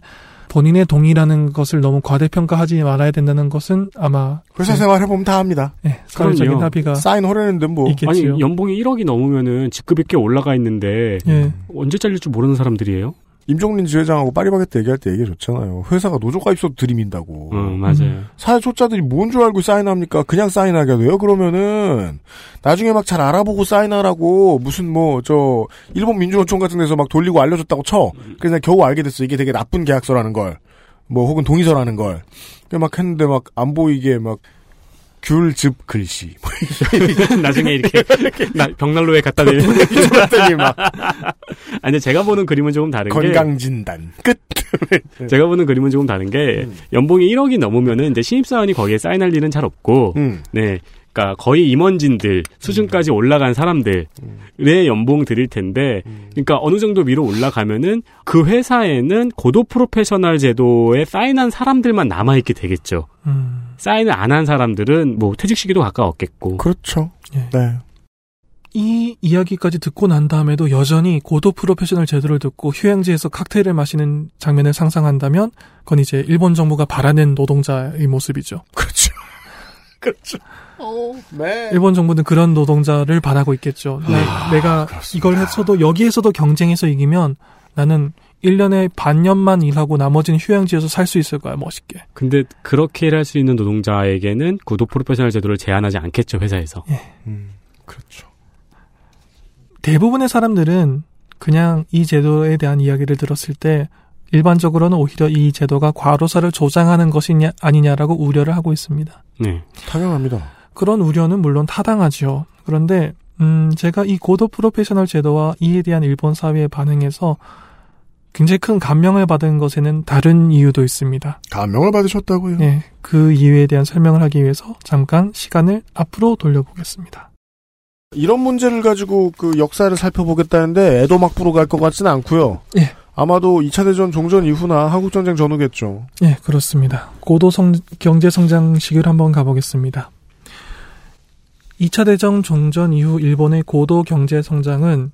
본인의 동의라는 것을 너무 과대평가하지 말아야 된다는 것은 아마 회사 생활 해보면 다 압니다. 예, 사회적인. 합의가 사인 허려는데 뭐. 있겠지요. 아니 연봉이 1억이 넘으면은 직급이 꽤 올라가 있는데 예. 언제 잘릴 줄 모르는 사람들이에요? 임종린 지회장하고 파리바게뜨 얘기할 때 얘기해 줬잖아요. 회사가 노조가 있어도 들이민다고. 응 맞아요. 사회 초짜들이 뭔 줄 알고 사인합니까? 그냥 사인하게 돼요? 그러면은, 나중에 막 잘 알아보고 사인하라고, 무슨 뭐, 저, 일본 민주노총 같은 데서 막 돌리고 알려줬다고 쳐. 그래서 겨우 알게 됐어. 이게 되게 나쁜 계약서라는 걸. 뭐, 혹은 동의서라는 걸. 그막 했는데 막, 안 보이게 막, 귤즙 글씨. 뭐 [LAUGHS] 나중에 이렇게 [LAUGHS] 나- 벽난로에 갖다 대는 [LAUGHS] 이랬더니 막, 아니 제가 보는 그림은 조금 다른 게 건강 진단. 끝! 제가 보는 그림은 조금 다른 게 연봉이 1억이 넘으면은 이제 신입 사원이 거기에 사인할 일은 잘 없고 음. 네. 그러니까 거의 임원진들 수준까지 올라간 사람들의 연봉 드릴 텐데 그러니까 어느 정도 위로 올라가면은 그 회사에는 고도 프로페셔널 제도에 사인한 사람들만 남아 있게 되겠죠. 음, 사인을 안 한 사람들은 뭐 퇴직 시기도 가까웠겠고. 그렇죠. 예. 네. 이 이야기까지 듣고 난 다음에도 여전히 고도 프로페셔널 제도를 듣고 휴양지에서 칵테일을 마시는 장면을 상상한다면 그건 이제 일본 정부가 바라는 노동자의 모습이죠. 그렇죠. [LAUGHS] 그렇죠. 네. 일본 정부는 그런 노동자를 바라고 있겠죠. 아, 내, 가 이걸 했어도 여기에서도 경쟁해서 이기면 나는 1년에 반년만 일하고 나머지는 휴양지에서 살 수 있을 거야, 멋있게. 근데 그렇게 일할 수 있는 노동자에게는 고도 프로페셔널 제도를 제한하지 않겠죠 회사에서. 음, 그렇죠. 대부분의 사람들은 그냥 이 제도에 대한 이야기를 들었을 때 일반적으로는 오히려 이 제도가 과로사를 조장하는 것이냐 아니냐라고 우려를 하고 있습니다. 네. 당연합니다. 그런 우려는 물론 타당하죠. 그런데 음, 제가 이 고도 프로페셔널 제도와 이에 대한 일본 사회의 반응에서 굉장히 큰 감명을 받은 것에는 다른 이유도 있습니다. 감명을 받으셨다고요? 예, 그 이유에 대한 설명을 하기 위해서 잠깐 시간을 앞으로 돌려보겠습니다. 이런 문제를 가지고 그 역사를 살펴보겠다는데 애도 막부로 갈 것 같지는 않고요. 예. 아마도 2차 대전 종전 이후나 한국 전쟁 전후겠죠. 예, 그렇습니다. 고도 성, 경제 성장 시기를 한번 가보겠습니다. 2차 대전 종전 이후 일본의 고도 경제 성장은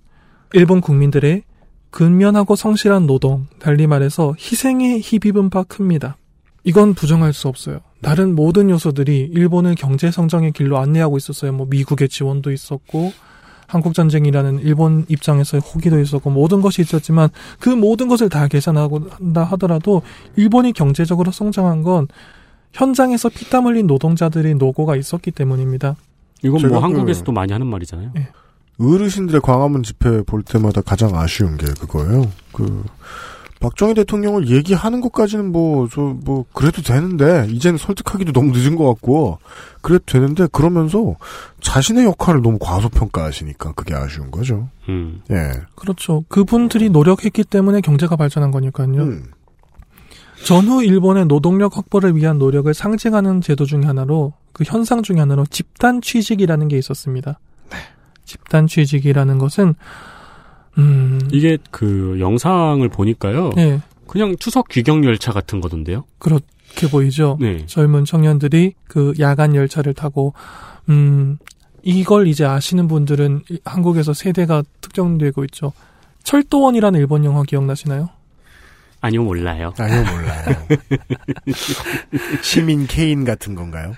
일본 국민들의 근면하고 성실한 노동, 달리 말해서 희생에 힘입은 바 큽니다. 이건 부정할 수 없어요. 다른 모든 요소들이 일본을 경제 성장의 길로 안내하고 있었어요. 뭐 미국의 지원도 있었고 한국 전쟁이라는 일본 입장에서의 호기도 있었고 모든 것이 있었지만 그 모든 것을 다 계산하고 한다 하더라도 일본이 경제적으로 성장한 건 현장에서 피땀 흘린 노동자들의 노고가 있었기 때문입니다. 이건 뭐 그- 한국에서도 많이 하는 말이잖아요. 예. 어르신들의 광화문 집회 볼 때마다 가장 아쉬운 게 그거예요. 그 박정희 대통령을 얘기하는 것까지는 뭐 저 뭐 그래도 되는데 이제는 설득하기도 너무 늦은 것 같고 그래도 되는데 그러면서 자신의 역할을 너무 과소평가하시니까 그게 아쉬운 거죠. 음. 예. 그렇죠. 그분들이 노력했기 때문에 경제가 발전한 거니까요. 음. 전후 일본의 노동력 확보를 위한 노력을 상징하는 제도 중에 하나로 그 현상 중에 하나로 집단 취직이라는 게 있었습니다. 집단 취직이라는 것은 음, 이게 그 영상을 보니까요. 예, 그냥 추석 귀경 열차 같은 거던데요. 그렇게 보이죠. 네. 젊은 청년들이 그 야간 열차를 타고 음 이걸 이제 아시는 분들은 이- 한국에서 세대가 특정되고 있죠. 철도원이라는 일본 영화 기억나시나요? 아니요 몰라요. 아니요 몰라요. [LAUGHS] 시민 케인 같은 건가요?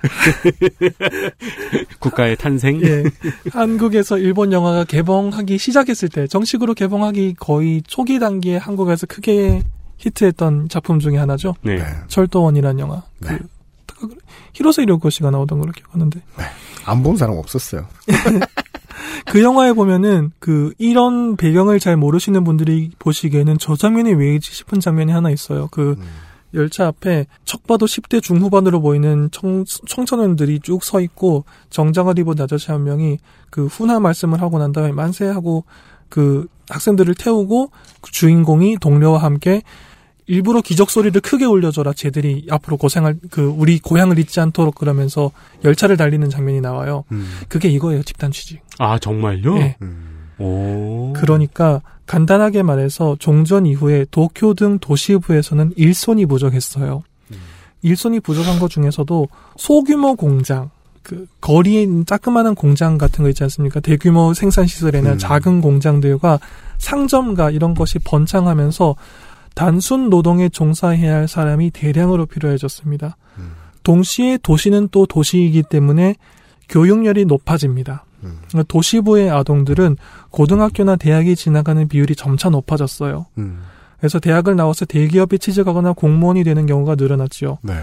[LAUGHS] 국가의 탄생. 예. 한국에서 일본 영화가 개봉하기 시작했을 때 정식으로 개봉하기 거의 초기 단계에 한국에서 크게 히트했던 작품 중에 하나죠. 네. 네. 철도원이라는 영화. 네. 그 히로세 료코 씨가 나오던 걸로 기억하는데 안 본 사람 없었어요. [LAUGHS] 그 영화에 보면은 그 이런 배경을 잘 모르시는 분들이 보시기에는 저 장면이 왜지 싶은 장면이 하나 있어요. 그 음. 열차 앞에 척 봐도 10대 중후반으로 보이는 청, 청소년들이 쭉 서 있고 정장을 입은 아저씨 한 명이 그 훈화 말씀을 하고 난 다음에 만세하고 그 학생들을 태우고 그 주인공이 동료와 함께 일부러 기적 소리를 크게 울려줘라 쟤들이 앞으로 고생할 그 우리 고향을 잊지 않도록 그러면서 열차를 달리는 장면이 나와요. 음. 그게 이거예요 집단 취직. 아 정말요? 예. 음. 오. 그러니까 간단하게 말해서 종전 이후에 도쿄 등 도시부에서는 일손이 부족했어요. 일손이 부족한 것 중에서도 소규모 공장, 그 거리에 있는 자그마한 공장 같은 거 있지 않습니까? 대규모 생산 시설에는 음. 작은 공장들과 상점가 이런 것이 번창하면서 단순 노동에 종사해야 할 사람이 대량으로 필요해졌습니다. 음. 동시에 도시는 또 도시이기 때문에 교육열이 높아집니다. 음. 도시부의 아동들은 고등학교나 대학이 지나가는 비율이 점차 높아졌어요. 음. 그래서 대학을 나와서 대기업에 취직하거나 공무원이 되는 경우가 늘어났지요. 네.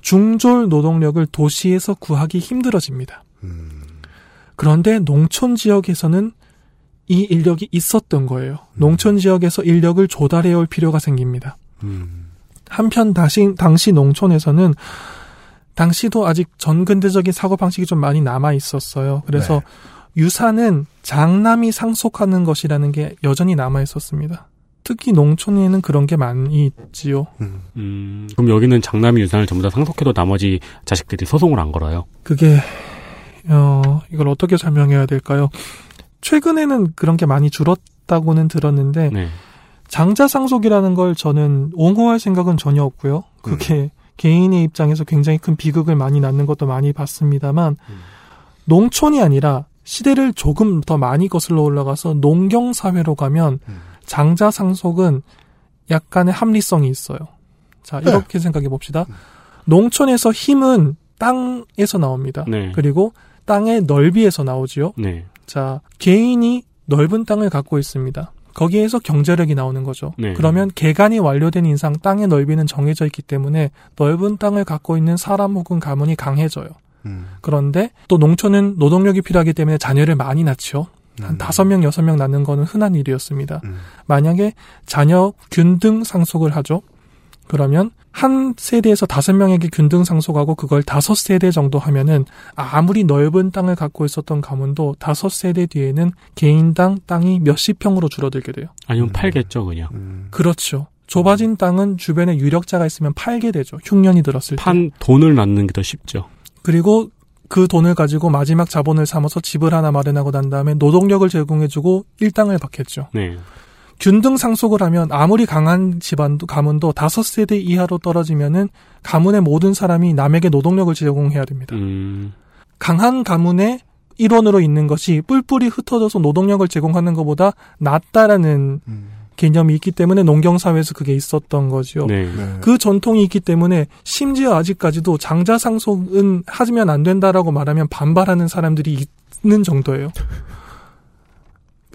중졸 노동력을 도시에서 구하기 힘들어집니다. 음. 그런데 농촌 지역에서는 이 인력이 있었던 거예요. 농촌 지역에서 인력을 조달해 올 필요가 생깁니다. 음. 한편 다시, 당시 농촌에서는 당시도 아직 전근대적인 사고 방식이 좀 많이 남아 있었어요. 그래서 유산은 장남이 상속하는 것이라는 게 여전히 남아 있었습니다. 특히 농촌에는 그런 게 많이 있지요. 음. 음, 그럼 여기는 장남이 유산을 전부 다 상속해도 나머지 자식들이 소송을 안 걸어요. 그게 어 이걸 어떻게 설명해야 될까요? 최근에는 그런 게 많이 줄었다고는 들었는데 네. 장자 상속이라는 걸 저는 옹호할 생각은 전혀 없고요. 그게 개인의 입장에서 굉장히 큰 비극을 많이 낳는 것도 많이 봤습니다만 농촌이 아니라 시대를 조금 더 많이 거슬러 올라가서 농경 사회로 가면 음. 장자 상속은 약간의 합리성이 있어요. 자, 이렇게 생각해 봅시다. 농촌에서 힘은 땅에서 나옵니다. 네. 그리고 땅의 넓이에서 나오지요. 네. 자, 개인이 넓은 땅을 갖고 있습니다. 거기에서 경제력이 나오는 거죠. 네. 그러면 개간이 완료된 인상 땅의 넓이는 정해져 있기 때문에 넓은 땅을 갖고 있는 사람 혹은 가문이 강해져요. 음. 그런데 또 농촌은 노동력이 필요하기 때문에 자녀를 많이 낳죠. 한 음. 다섯 명, 여섯 명 낳는 거는 흔한 일이었습니다. 음. 만약에 자녀 균등 상속을 하죠. 그러면 한 세대에서 다섯 명에게 균등 상속하고 그걸 다섯 세대 정도 하면은 아무리 넓은 땅을 갖고 있었던 가문도 다섯 세대 뒤에는 개인당 땅이 몇십 평으로 줄어들게 돼요. 아니면 음. 팔겠죠, 그냥. 음. 그렇죠. 좁아진 땅은 주변에 유력자가 있으면 팔게 되죠. 흉년이 들었을 때. 판 돈을 낳는 게 더 쉽죠. 그리고 그 돈을 가지고 마지막 자본을 삼아서 집을 하나 마련하고 난 다음에 노동력을 제공해주고 일당을 받겠죠. 네. 균등 상속을 하면 아무리 강한 집안도 가문도 다섯 세대 이하로 떨어지면은 가문의 모든 사람이 남에게 노동력을 제공해야 됩니다. 음, 강한 가문의 일원으로 있는 것이 뿔뿔이 흩어져서 노동력을 제공하는 것보다 낫다라는 음. 개념이 있기 때문에 농경사회에서 그게 있었던 거죠. 네. 네. 그 전통이 있기 때문에 심지어 아직까지도 장자 상속은 하면 안 된다라고 말하면 반발하는 사람들이 있는 정도예요.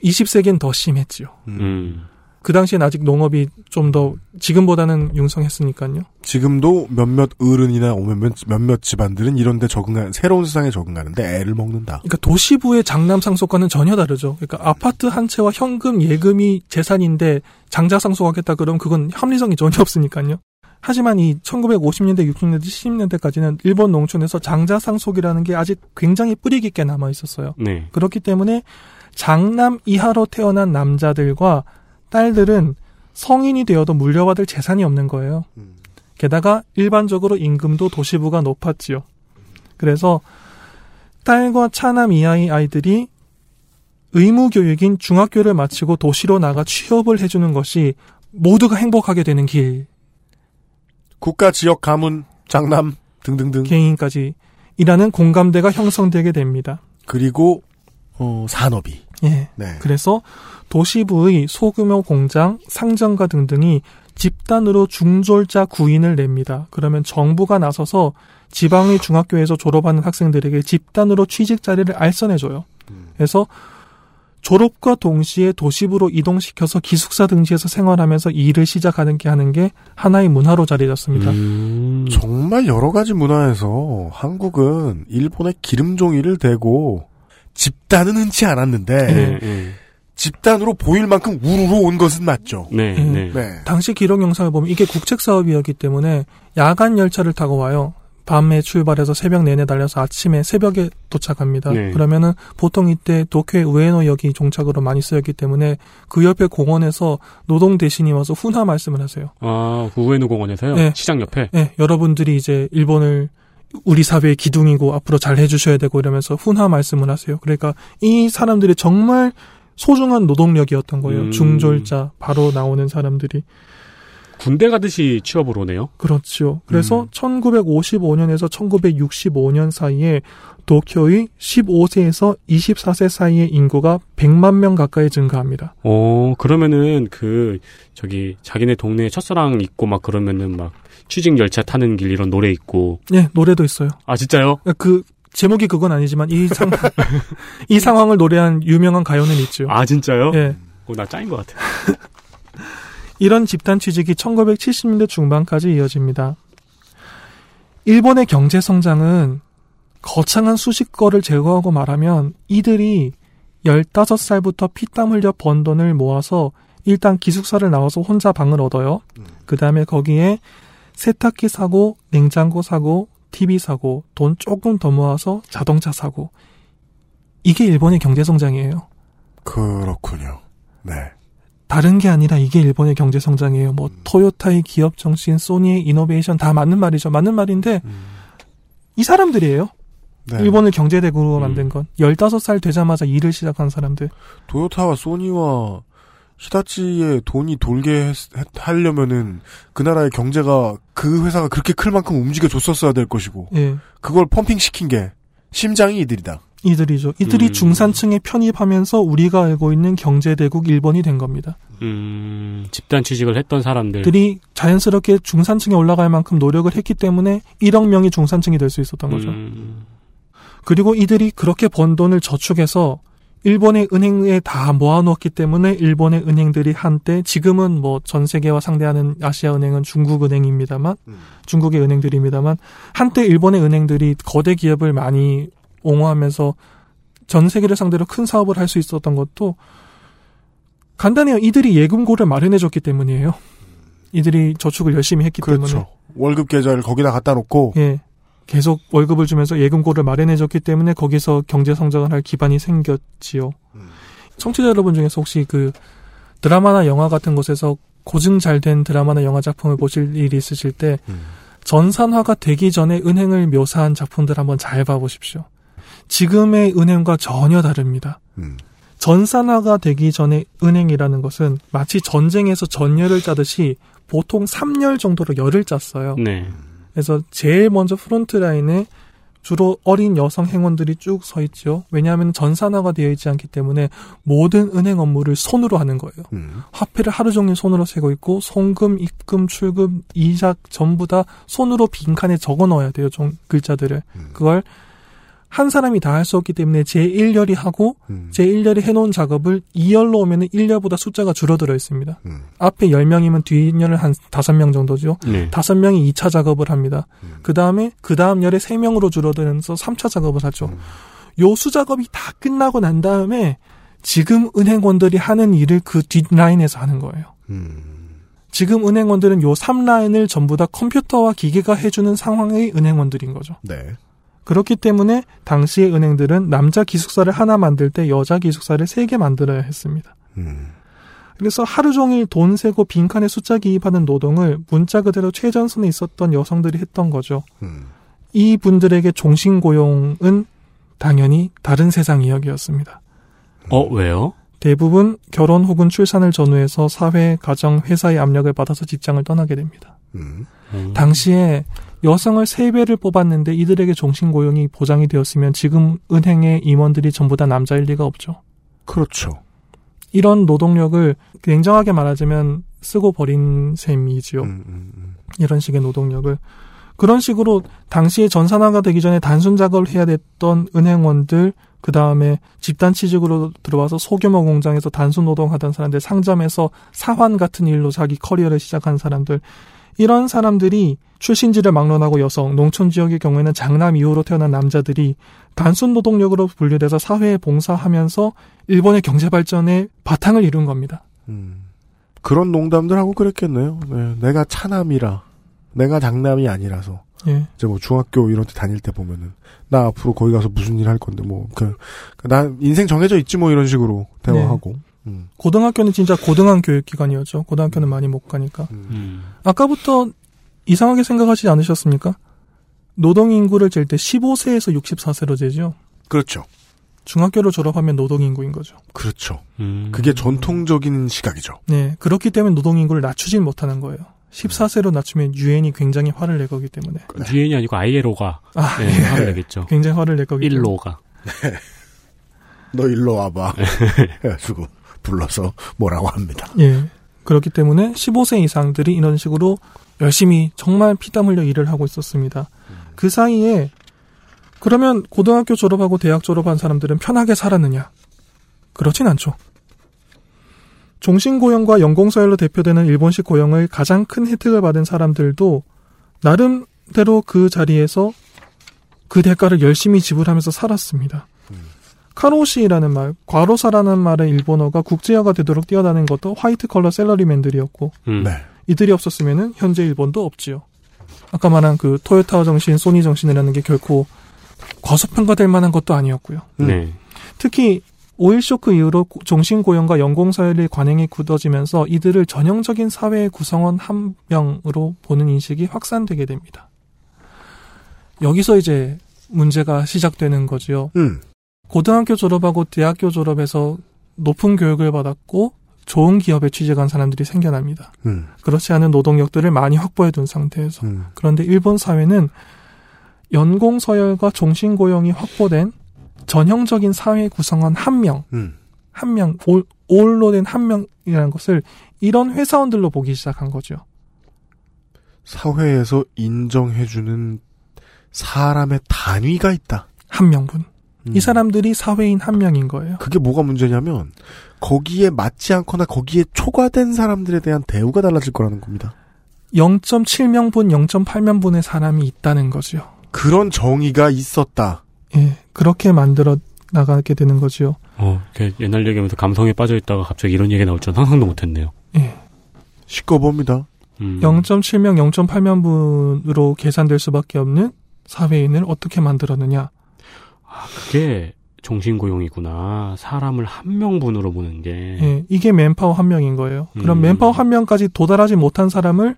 20세기엔 더 심했지요. 음. 그 당시엔 아직 농업이 좀 더 지금보다는 융성했으니까요. 지금도 몇몇 어른이나 몇몇, 몇몇 집안들은 이런데 적응한 새로운 세상에 적응하는데 애를 먹는다. 그러니까 도시부의 장남 상속과는 전혀 다르죠. 그러니까 아파트 한 채와 현금 예금이 재산인데 장자 상속하겠다 그러면 그건 합리성이 전혀 없으니까요. 하지만 이 1950년대, 60년대, 70년대까지는 일본 농촌에서 장자 상속이라는 게 아직 굉장히 뿌리 깊게 남아 있었어요. 네. 그렇기 때문에 장남 이하로 태어난 남자들과 딸들은 성인이 되어도 물려받을 재산이 없는 거예요. 음. 게다가 일반적으로 임금도 도시부가 높았지요. 그래서 딸과 차남 이하의 아이들이 의무 교육인 중학교를 마치고 도시로 나가 취업을 해주는 것이 모두가 행복하게 되는 길, 국가, 지역, 가문, 장남 등등등. 개인까지 이라는 공감대가 형성되게 됩니다. 그리고 어, 산업이. 예. 네. 그래서 도시부의 소규모 공장, 상점가 등등이 집단으로 중졸자 구인을 냅니다. 그러면 정부가 나서서 지방의 중학교에서 졸업하는 학생들에게 집단으로 취직 자리를 알선해줘요. 그래서 졸업과 동시에 도시부로 이동시켜서 기숙사 등지에서 생활하면서 일을 시작하는 게 하는 게 하나의 문화로 자리 잡습니다. 음. 정말 여러 가지 문화에서 한국은 일본의 기름종이를 대고 집단은 흔치 않았는데 네, 네. 집단으로 보일 만큼 우르르 온 것은 맞죠. 네, 음. 네. 네. 당시 기록 영상을 보면 이게 국책 사업이었기 때문에 야간 열차를 타고 와요. 밤에 출발해서 새벽 내내 달려서 아침에 새벽에 도착합니다. 네. 그러면은 보통 이때 도쿄의 우에노역이 종착으로 많이 쓰였기 때문에 그 옆에 공원에서 노동 대신이 와서 훈화 말씀을 하세요. 아, 구구에누 공원에서요? 네. 시장 옆에? 네, 여러분들이 이제 일본을 우리 사회의 기둥이고 앞으로 잘 해주셔야 되고 이러면서 훈화 말씀을 하세요. 그러니까 이 사람들이 정말 소중한 노동력이었던 거예요. 음. 중졸자 바로 나오는 사람들이 군대 가듯이 취업을 오네요. 그렇죠. 그래서 음. 1955년에서 1965년 사이에 도쿄의 15세에서 24세 사이의 인구가 100만 명 가까이 증가합니다. 어, 그러면은 그 저기 자기네 동네에 첫사랑 있고 막 그러면은 막 취직 열차 타는 길 이런 노래 있고. 네, 노래도 있어요. 아, 진짜요? 그 제목이 그건 아니지만 이 상, [LAUGHS] 이 상황을 노래한 유명한 가요는 있죠. 아, 진짜요? 예. 어, 나 짱인 것 같아. [LAUGHS] 이런 집단 취직이 1970년대 중반까지 이어집니다. 일본의 경제 성장은 거창한 수식어를 제거하고 말하면 이들이 15살부터 피땀 흘려 번 돈을 모아서 일단 기숙사를 나와서 혼자 방을 얻어요. 그 다음에 거기에 세탁기 사고, 냉장고 사고, TV 사고, 돈 조금 더 모아서 자동차 사고. 이게 일본의 경제 성장이에요. 그렇군요. 네. 다른 게 아니라 이게 일본의 경제 성장이에요. 뭐 토요타의 기업 정신, 소니의 이노베이션 다 맞는 말이죠. 맞는 말인데 이 사람들이에요. 네. 일본을 경제 대국으로 음. 만든 건 15살 되자마자 일을 시작한 사람들. 도요타와 소니와 히다치의 돈이 돌게 했- 했- 하려면은 그 나라의 경제가 그 회사가 그렇게 클 만큼 움직여 줬었어야 될 것이고 예. 그걸 펌핑 시킨 게 심장이 이들이다. 이들이죠. 이들이 음. 중산층에 편입하면서 우리가 알고 있는 경제 대국 일본이 된 겁니다. 음, 집단 취직을 했던 사람들. 들이 자연스럽게 중산층에 올라갈 만큼 노력을 했기 때문에 1억 명이 중산층이 될 수 있었던 거죠. 음, 그리고 이들이 그렇게 번 돈을 저축해서 일본의 은행에 다 모아놓았기 때문에 일본의 은행들이 한때 지금은 뭐 전 세계와 상대하는 아시아 은행은 중국 은행입니다만 중국의 은행들입니다만 한때 일본의 은행들이 거대 기업을 많이 옹호하면서 전 세계를 상대로 큰 사업을 할 수 있었던 것도 간단해요. 이들이 예금고를 마련해줬기 때문이에요. 이들이 저축을 열심히 했기 때문에 그렇죠. 월급 계좌를 거기다 갖다 놓고 예. 계속 월급을 주면서 예금고를 마련해줬기 때문에 거기서 경제 성장을 할 기반이 생겼지요. 청취자 여러분 중에서 혹시 그 드라마나 영화 같은 곳에서 고증 잘 된 드라마나 영화 작품을 보실 일이 있으실 때 전산화가 되기 전에 은행을 묘사한 작품들 한번 잘 봐보십시오. 지금의 은행과 전혀 다릅니다. 음. 전산화가 되기 전에 은행이라는 것은 마치 전쟁에서 전열을 짜듯이 보통 3열 정도로 열을 짰어요. 네. 그래서 제일 먼저 front line에 주로 어린 여성 행원들이 쭉 서 있죠. 왜냐하면 전산화가 되어 있지 않기 때문에 모든 은행 업무를 손으로 하는 거예요. 음. 화폐를 하루 종일 손으로 세고 있고 송금, 입금, 출금, 이자 전부 다 손으로 빈칸에 적어 넣어야 돼요. 좀 글자들을. 그걸 한 사람이 다 할 수 없기 때문에 제1열이 하고 음. 제1열이 해놓은 작업을 2열로 오면은 1열보다 숫자가 줄어들어 있습니다. 음. 앞에 10명이면 뒤열은 한 5명 정도죠. 네. 다섯 명이 2차 작업을 합니다. 그 다음에 그 다음 열에 3명으로 줄어들면서 3차 작업을 하죠. 요 수작업이 다 끝나고 난 다음에 지금 은행원들이 하는 일을 그 뒷라인에서 하는 거예요. 지금 은행원들은 요 3라인을 전부 다 컴퓨터와 기계가 해주는 상황의 은행원들인 거죠. 네. 그렇기 때문에 당시의 은행들은 남자 기숙사를 하나 만들 때 여자 기숙사를 세 개 만들어야 했습니다. 음. 그래서 하루 종일 돈 세고 빈칸에 숫자 기입하는 노동을 문자 그대로 최전선에 있었던 여성들이 했던 거죠. 음. 이 분들에게 종신 고용은 당연히 다른 세상 이야기였습니다. 어, 왜요? 대부분 결혼 혹은 출산을 전후해서 사회, 가정, 회사의 압력을 받아서 직장을 떠나게 됩니다. 음. 음. 당시에 여성을 세배를 뽑았는데 이들에게 종신 고용이 보장이 되었으면 지금 은행의 임원들이 전부 다 남자일 리가 없죠. 그렇죠. 이런 노동력을 냉정하게 말하자면 쓰고 버린 셈이지요. 음, 음, 음. 이런 식의 노동력을 그런 식으로 당시에 전산화가 되기 전에 단순 작업을 해야 됐던 은행원들 그 다음에 집단 취직으로 들어와서 소규모 공장에서 단순 노동하던 사람들 상점에서 사환 같은 일로 자기 커리어를 시작한 사람들 이런 사람들이 출신지를 막론하고 여성 농촌 지역의 경우에는 장남 이후로 태어난 남자들이 단순 노동력으로 분류돼서 사회에 봉사하면서 일본의 경제 발전에 바탕을 이룬 겁니다. 음. 그런 농담들 하고 그랬겠네요. 네, 내가 차남이라, 내가 장남이 아니라서. 예. 이제 뭐 중학교 이런 데 다닐 때 보면은 나 앞으로 거기 가서 무슨 일 할 건데 뭐그 나 인생 정해져 있지 뭐 이런 식으로 대화하고. 음. 고등학교는 진짜 고등한 교육기관이었죠. 고등학교는 많이 못 가니까. 음. 아까부터 이상하게 생각하시지 않으셨습니까? 노동인구를 잴 때 15세에서 64세로 재죠. 그렇죠. 중학교를 졸업하면 노동인구인 거죠. 그렇죠. 음. 그게 전통적인 시각이죠. 네. 그렇기 때문에 노동인구를 낮추진 못하는 거예요. 14세로 낮추면 유엔이 굉장히 화를 낼 거기 때문에. 유엔이 아니고 ILO가 아, 네, 예. 화를 내겠죠. 굉장히 화를 낼 거기 때문에. 1로가. [LAUGHS] 너 일로 와봐. [LAUGHS] 해가지고 불러서 뭐라고 합니다. 예. 그렇기 때문에 15세 이상들이 이런 식으로 열심히 정말 피땀 흘려 일을 하고 있었습니다. 그 사이에 그러면 고등학교 졸업하고 대학 졸업한 사람들은 편하게 살았느냐? 그렇진 않죠. 종신고용과 연공서열로 대표되는 일본식 고용을 가장 큰 혜택을 받은 사람들도 나름대로 그 자리에서 그 대가를 열심히 지불하면서 살았습니다. 過労死라는 말, 과로사라는 말의 일본어가 국제화가 되도록 뛰어다닌 것도 화이트칼라 샐러리맨들이었고 음. 네. 이들이 없었으면은 현재 일본도 없지요. 아까 말한 그 토요타 정신, 소니 정신이라는 게 결코 과소평가될 만한 것도 아니었고요. 음. 네. 특히 오일 쇼크 이후로 고- 종신고용과 연공서열의 관행이 굳어지면서 이들을 전형적인 사회의 구성원 한 명으로 보는 인식이 확산되게 됩니다. 여기서 이제 문제가 시작되는 거지요. 음. 고등학교 졸업하고 대학교 졸업해서 높은 교육을 받았고 좋은 기업에 취직한 사람들이 생겨납니다. 음. 그렇지 않은 노동력들을 많이 확보해 둔 상태에서. 음. 그런데 일본 사회는 연공 서열과 종신 고용이 확보된 전형적인 사회 구성원 한 명, 음. 한 명, 올, 올로 된 한 명이라는 것을 이런 회사원들로 보기 시작한 거죠. 사회에서 인정해주는 사람의 단위가 있다. 한 명분. 음. 이 사람들이 사회인 한 명인 거예요. 그게 뭐가 문제냐면 거기에 맞지 않거나 거기에 초과된 사람들에 대한 대우가 달라질 거라는 겁니다. 0.7명분, 0.8명분의 사람이 있다는 거지요. 그런 정의가 있었다. 예, 그렇게 만들어 나가게 되는 거지요. 어, 옛날 얘기하면서 감성에 빠져 있다가 갑자기 이런 얘기 나올 줄 상상도 못했네요. 예. 시꺼봅니다. 음. 0.7명, 0.8명분으로 계산될 수밖에 없는 사회인을 어떻게 만들었느냐. 아, 그게 종신고용이구나. 사람을 한 명분으로 보는 게. 예, 이게 맨파워 한 명인 거예요. 그럼 음. 맨파워 한 명까지 도달하지 못한 사람을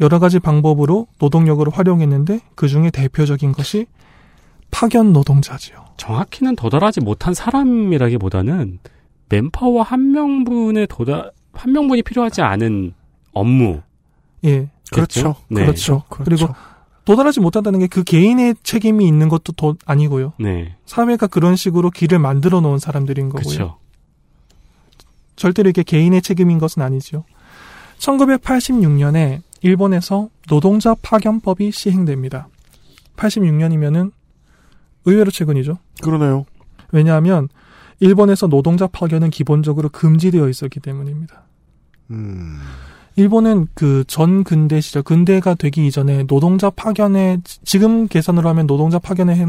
여러 가지 방법으로 노동력으로 활용했는데 그 중에 대표적인 것이 파견 노동자지요. 정확히는 도달하지 못한 사람이라기보다는 맨파워 한 명분에 도달 한 명분이 필요하지 않은 업무. 예, 그렇죠. 네. 그렇죠. 그렇죠. 그리고 도달하지 못한다는 게 그 개인의 책임이 있는 것도 더 아니고요. 네. 사회가 그런 식으로 길을 만들어 놓은 사람들인 거고요. 그렇죠. 절대로 이게 개인의 책임인 것은 아니죠. 1986년에 일본에서 노동자 파견법이 시행됩니다. 86년이면은 의외로 최근이죠. 그러네요. 왜냐하면 일본에서 노동자 파견은 기본적으로 금지되어 있었기 때문입니다. 음. 일본은 그 전 근대 시절 근대가 되기 이전에 노동자 파견에 지금 계산으로 하면 노동자 파견에 해-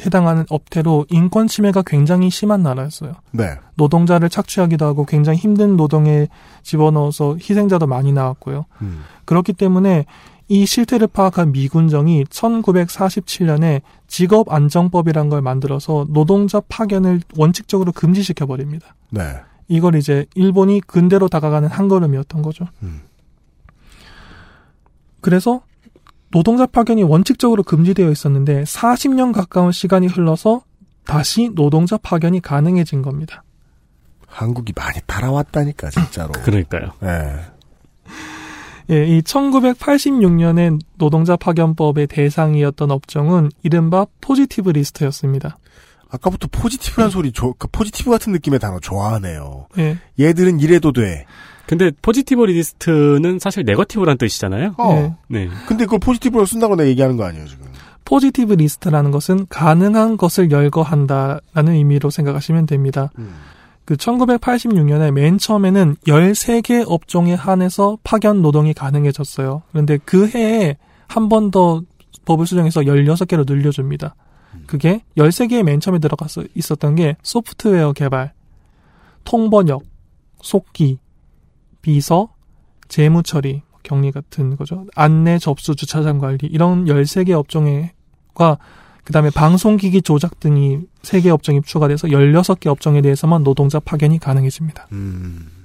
해당하는 업태로 인권 침해가 굉장히 심한 나라였어요. 네. 노동자를 착취하기도 하고 굉장히 힘든 노동에 집어넣어서 희생자도 많이 나왔고요. 음. 그렇기 때문에 이 실태를 파악한 미군정이 1947년에 직업안정법이란 걸 만들어서 노동자 파견을 원칙적으로 금지시켜 버립니다. 네. 이걸 이제 일본이 근대로 다가가는 한 걸음이었던 거죠. 음. 그래서 노동자 파견이 원칙적으로 금지되어 있었는데 40년 가까운 시간이 흘러서 다시 노동자 파견이 가능해진 겁니다. 한국이 많이 따라왔다니까 진짜로. [LAUGHS] 그러니까요. 네. 예, 이 1986년에 노동자 파견법의 대상이었던 업종은 이른바 positive list였습니다. 아까부터 positive란 소리, 조, 그 positive 같은 느낌의 단어 좋아하네요. 예, 얘들은 이래도 돼. 근데 positive list는 사실 negative란 뜻이잖아요. 어. 예. 네. 근데 그걸 positive로 쓴다고 내가 얘기하는 거 아니에요, 지금. positive list라는 것은 가능한 것을 열거한다라는 의미로 생각하시면 됩니다. 음. 그 1986년에 맨 처음에는 13개 업종에 한해서 파견 노동이 가능해졌어요. 그런데 그 해에 한 번 더 법을 수정해서 16개로 늘려줍니다. 그게 13개에 맨 처음에 들어가서 있었던 게 소프트웨어 개발, 통번역, 속기, 비서, 재무 처리, 격리 같은 거죠. 안내, 접수, 주차장 관리 이런 13개 업종에과 그다음에 방송기기 조작 등이 3개 업종이 추가돼서 16개 업종에 대해서만 노동자 파견이 가능해집니다. 음.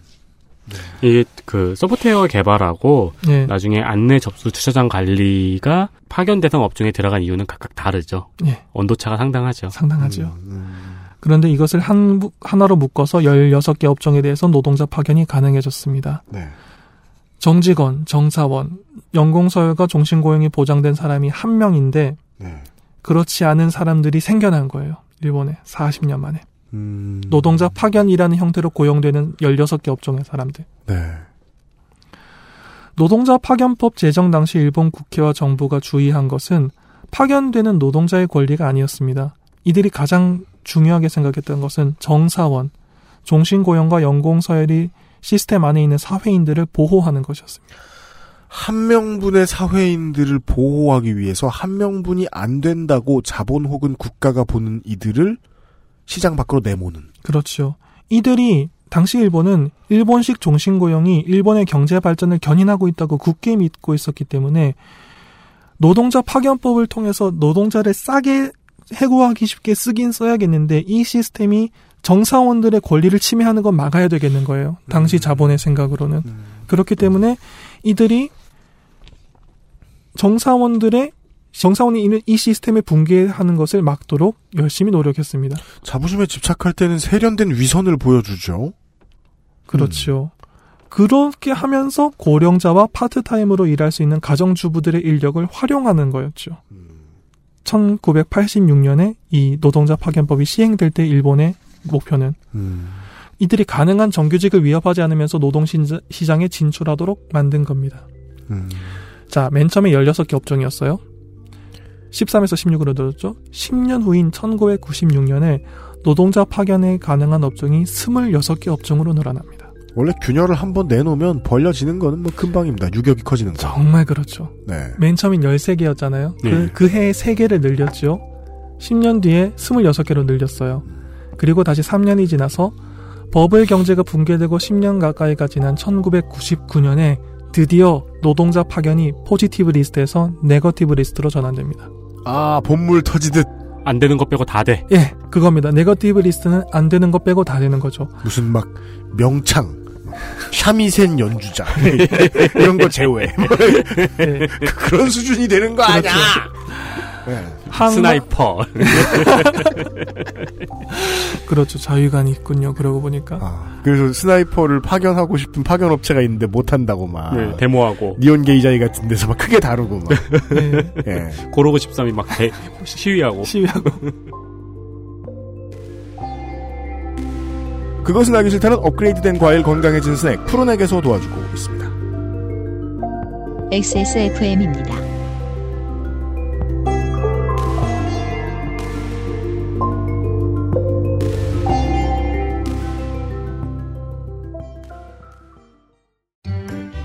이게 그 소프트웨어 개발하고 예. 나중에 안내 접수 주차장 관리가 파견 대상 업종에 들어간 이유는 각각 다르죠. 예. 온도차가 상당하죠. 상당하죠. 음. 그런데 이것을 한, 하나로 묶어서 16개 업종에 대해서 노동자 파견이 가능해졌습니다. 네. 정직원, 정사원, 연공서열과 종신고용이 보장된 사람이 한 명인데 네. 그렇지 않은 사람들이 생겨난 거예요. 일본에 40년 만에. 음. 노동자 파견이라는 형태로 고용되는 16개 업종의 사람들. 네. 노동자 파견법 제정 당시 일본 국회와 정부가 주의한 것은 파견되는 노동자의 권리가 아니었습니다. 이들이 가장 중요하게 생각했던 것은 정사원, 종신고용과 연공서열이 시스템 안에 있는 사회인들을 보호하는 것이었습니다. 한 명분의 사회인들을 보호하기 위해서 한 명분이 안 된다고 자본 혹은 국가가 보는 이들을 시장 밖으로 내모는. 그렇죠. 이들이 당시 일본은 일본식 종신고용이 일본의 경제 발전을 견인하고 있다고 굳게 믿고 있었기 때문에 노동자 파견법을 통해서 노동자를 싸게 해고하기 쉽게 쓰긴 써야겠는데 이 시스템이 정사원들의 권리를 침해하는 건 막아야 되겠는 거예요. 당시 자본의 생각으로는. 그렇기 때문에 이들이 정사원들의 정사원이 이- 이 시스템을 붕괴하는 것을 막도록 열심히 노력했습니다. 자부심에 집착할 때는 세련된 위선을 보여주죠. 그렇죠. 그렇게 하면서 고령자와 파트타임으로 일할 수 있는 가정주부들의 인력을 활용하는 거였죠. 1986년에 이 노동자 파견법이 시행될 때 일본의 목표는 음. 이들이 가능한 정규직을 위협하지 않으면서 노동시장에 진출하도록 만든 겁니다. 음. 자, 맨 처음에 16개 업종이었어요. 13에서 16으로 늘었죠. 10년 후인 1996년에 노동자 파견에 가능한 업종이 26개 업종으로 늘어납니다. 원래 균열을 한번 내놓으면 벌려지는 거는 뭐 금방입니다. 유격이 커지는 거. 정말 그렇죠. 네. 맨 처음엔 13개였잖아요. 네. 그, 그 해에 3개를 늘렸죠. 10년 뒤에 26개로 늘렸어요. 그리고 다시 3년이 지나서 버블 경제가 붕괴되고 10년 가까이가 지난 1999년에 드디어 노동자 파견이 positive list에서 negative list로 전환됩니다. 아, 봇물 터지듯. 안 되는 것 빼고 다 돼. 예, 그겁니다. negative list는 안 되는 거 빼고 다 되는 거죠. 무슨 막 명창, 샤미센 연주자 [LAUGHS] 이런 거 제외. 예. [LAUGHS] 그런 수준이 되는 거 아니야? 네. 항마- sniper. [LAUGHS] 그렇죠. 자유관이 있군요. 그러고 보니까. 아, 그래서 sniper를 파견하고 싶은 파견 업체가 있는데 못 한다고 막. 네, 데모하고. 니혼 게이자이 같은 데서 막 크게 다루고 막. 네. 예. 고르고 13이 막 대, 시위하고. 시위하고. [LAUGHS] 그것은 알기 싫다는 업그레이드된 과일 건강해진 스낵 푸른액에서 도와주고 있습니다. XSFM입니다.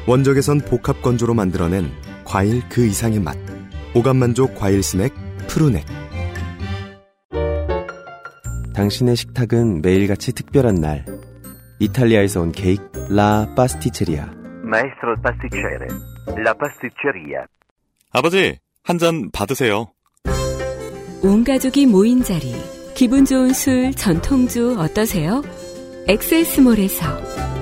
원적에선 복합 건조로 만들어낸 과일 그 이상의 맛. 오감 만족 과일 스낵 푸르넥. 당신의 식탁은 매일같이 특별한 날. 이탈리아에서 온 케이크 라 파스티체리아. Maestro pasticcere, la pasticceria. 아버지, 한 잔 받으세요. 온 가족이 모인 자리. 기분 좋은 술, 전통주 어떠세요? 엑세스몰에서.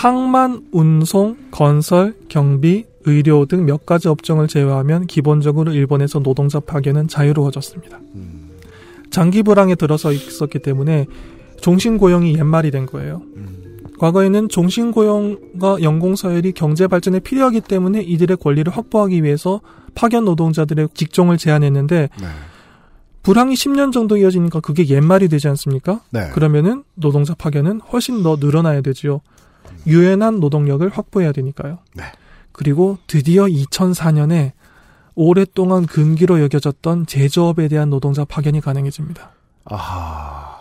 항만, 운송, 건설, 경비, 의료 등 몇 가지 업종을 제외하면 기본적으로 일본에서 노동자 파견은 자유로워졌습니다. 장기 불황에 들어서 있었기 때문에 종신 고용이 옛말이 된 거예요. 과거에는 종신 고용과 연공 서열이 경제 발전에 필요하기 때문에 이들의 권리를 확보하기 위해서 파견 노동자들의 직종을 제한했는데 불황이 10년 정도 이어지니까 그게 옛말이 되지 않습니까? 네. 그러면은 노동자 파견은 훨씬 더 늘어나야 되지요. 유연한 노동력을 확보해야 되니까요. 네. 그리고 드디어 2004년에 오랫동안 금기로 여겨졌던 제조업에 대한 노동자 파견이 가능해집니다. 아하.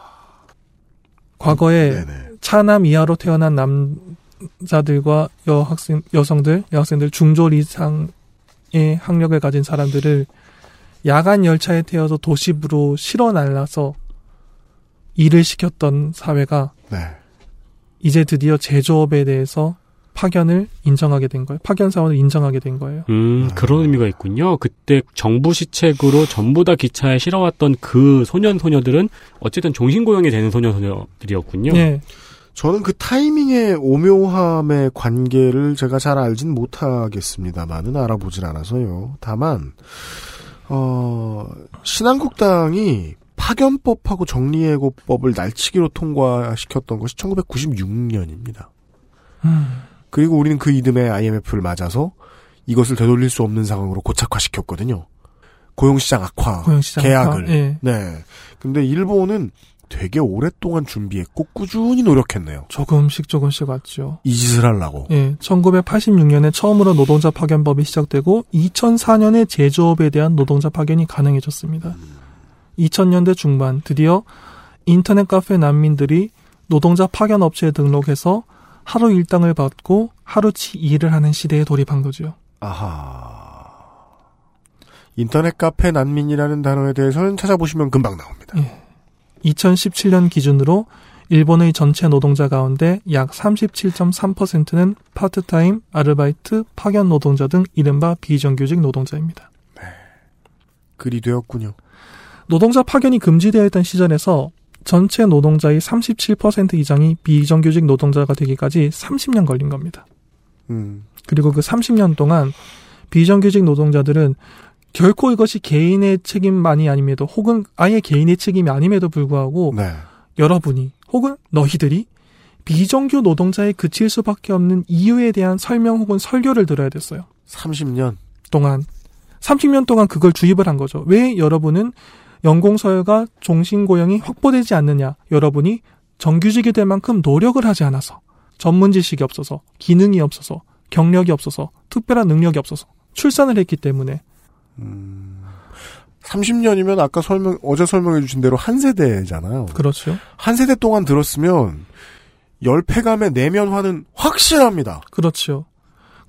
과거에 차남 이하로 태어난 남자들과 여학생 여성들 여학생들 중졸 이상의 학력을 가진 사람들을 야간 열차에 태워서 도시부로 실어 날라서 일을 시켰던 사회가 네. 이제 드디어 제조업에 대해서 파견을 인정하게 된 거예요. 파견 사원을 인정하게 된 거예요. 음, 그런 의미가 있군요. 그때 정부 시책으로 전부 다 기차에 실어왔던 그 소년 소녀들은 어쨌든 종신 고용이 되는 소년 소녀들이었군요. 네. 저는 그 타이밍의 오묘함의 관계를 제가 잘 알진 못하겠습니다만은 알아보진 않아서요. 다만 어, 신한국당이 파견법하고 정리해고법을 날치기로 통과시켰던 것이 1996년입니다. 음. 그리고 우리는 그 이듬해 IMF를 맞아서 이것을 되돌릴 수 없는 상황으로 고착화시켰거든요. 고용시장 악화, 고용시장 계약을. 악화, 예. 네. 근데 일본은 되게 오랫동안 준비했고 꾸준히 노력했네요. 조금씩 조금씩 왔죠. 이 짓을 하려고. 예, 1986년에 처음으로 노동자 파견법이 시작되고 2004년에 제조업에 대한 노동자 파견이 가능해졌습니다. 2000년대 중반 드디어 인터넷 카페 난민들이 노동자 파견 업체에 등록해서 하루 일당을 받고 하루치 일을 하는 시대에 돌입한 거죠. 아하. 인터넷 카페 난민이라는 단어에 대해서는 찾아보시면 금방 나옵니다. 2017년 기준으로 일본의 전체 노동자 가운데 약 37.3%는 파트타임, 아르바이트, 파견 노동자 등 이른바 비정규직 노동자입니다. 글이 되었군요. 노동자 파견이 금지되어 있던 시절에서 전체 노동자의 37% 이상이 비정규직 노동자가 되기까지 30년 걸린 겁니다. 음. 그리고 그 30년 동안 비정규직 노동자들은 결코 이것이 개인의 책임만이 아님에도 혹은 아예 개인의 책임이 아님에도 불구하고 네. 여러분이 혹은 너희들이 비정규 노동자에 그칠 수밖에 없는 이유에 대한 설명 혹은 설교를 들어야 됐어요. 30년 동안 30년 동안 그걸 주입을 한 거죠. 왜 여러분은 연공서열과 종신고용이 확보되지 않느냐? 여러분이 정규직이 될 만큼 노력을 하지 않아서 전문 지식이 없어서 기능이 없어서 경력이 없어서 특별한 능력이 없어서 출산을 했기 때문에 30년이면 아까 설명 어제 설명해 주신 대로 한 세대잖아요. 그렇죠. 한 세대 동안 들었으면 열패감의 내면화는 확실합니다. 그렇죠.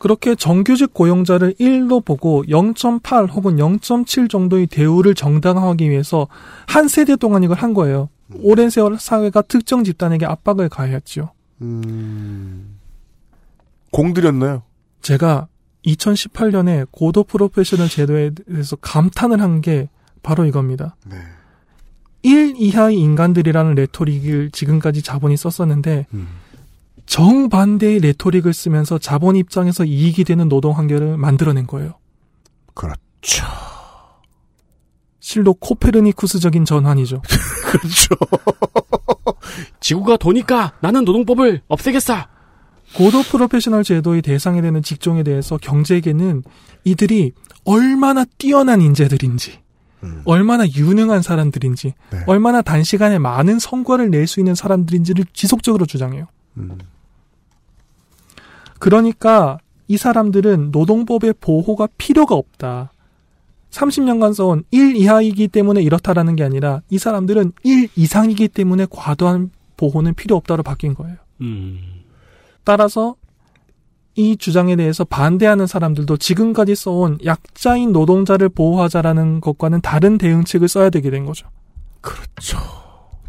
그렇게 정규직 고용자를 1로 보고 0.8 혹은 0.7 정도의 대우를 정당화하기 위해서 한 세대 동안 이걸 한 거예요. 오랜 세월 사회가 특정 집단에게 압박을 가했죠. 음... 공들였나요? 제가 2018년에 고도 프로페셔널 제도에 대해서 감탄을 한 게 바로 이겁니다. 네. 1 이하의 인간들이라는 레토릭을 지금까지 자본이 썼었는데 음. 정반대의 레토릭을 쓰면서 자본 입장에서 이익이 되는 노동 환경을 만들어낸 거예요. 그렇죠. 실로 코페르니쿠스적인 전환이죠. [LAUGHS] 그렇죠. 지구가 도니까 나는 노동법을 없애겠어. 고도 프로페셔널 제도의 대상이 되는 직종에 대해서 경제계는 이들이 얼마나 뛰어난 인재들인지, 얼마나 유능한 사람들인지, 네. 얼마나 단시간에 많은 성과를 낼 수 있는 사람들인지를 지속적으로 주장해요. 음. 그러니까 이 사람들은 노동법의 보호가 필요가 없다. 30년간 써온 1 이하이기 때문에 이렇다라는 게 아니라 이 사람들은 1 이상이기 때문에 과도한 보호는 필요 없다로 바뀐 거예요. 음. 따라서 이 주장에 대해서 반대하는 사람들도 지금까지 써온 약자인 노동자를 보호하자라는 것과는 다른 대응책을 써야 되게 된 거죠. 그렇죠.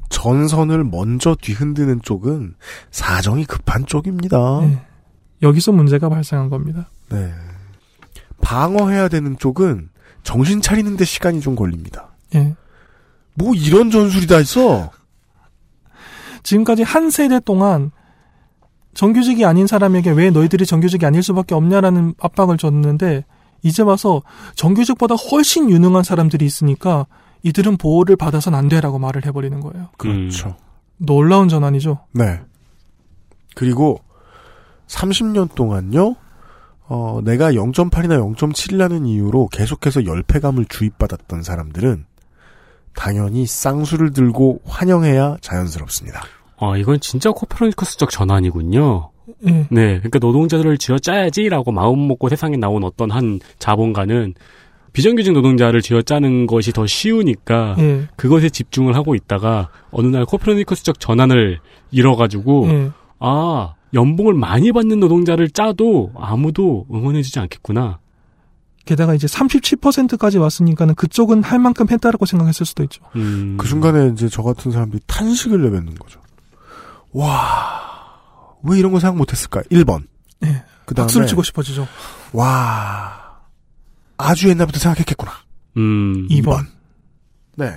전선을 먼저 뒤흔드는 쪽은 사정이 급한 쪽입니다. 네. 여기서 문제가 발생한 겁니다. 네. 방어해야 되는 쪽은 정신 차리는데 시간이 좀 걸립니다. 예. 뭐 이런 전술이 다 있어. 지금까지 한 세대 동안 정규직이 아닌 사람에게 왜 너희들이 정규직이 아닐 수밖에 없냐라는 압박을 줬는데 이제 와서 정규직보다 훨씬 유능한 사람들이 있으니까 이들은 보호를 받아선 안 돼라고 말을 해버리는 거예요. 그렇죠. 놀라운 전환이죠. 네. 그리고 30년 동안요. 어, 내가 0.8이나 0.7이라는 이유로 계속해서 열패감을 주입받았던 사람들은 당연히 쌍수를 들고 환영해야 자연스럽습니다. 아, 이건 진짜 코페르니쿠스적 전환이군요. 예. 네, 그러니까 노동자들을 쥐어 짜야지라고 마음 먹고 세상에 나온 어떤 한 자본가는 비정규직 노동자를 쥐어 짜는 것이 더 쉬우니까 예. 그것에 집중을 하고 있다가 어느 날 코페르니쿠스적 전환을 잃어가지고 예. 아 연봉을 많이 받는 노동자를 짜도 아무도 응원해주지 않겠구나. 게다가 이제 37%까지 왔으니까는 그쪽은 할 만큼 했다라고 생각했을 수도 있죠. 음. 그 순간에 이제 저 같은 사람들이 탄식을 내뱉는 거죠. 와, 왜 이런 거 생각 못했을까? 1번. 네. 그 다음에 박수를 치고 싶어지죠. 와, 아주 옛날부터 생각했겠구나. 음. 2번. 네.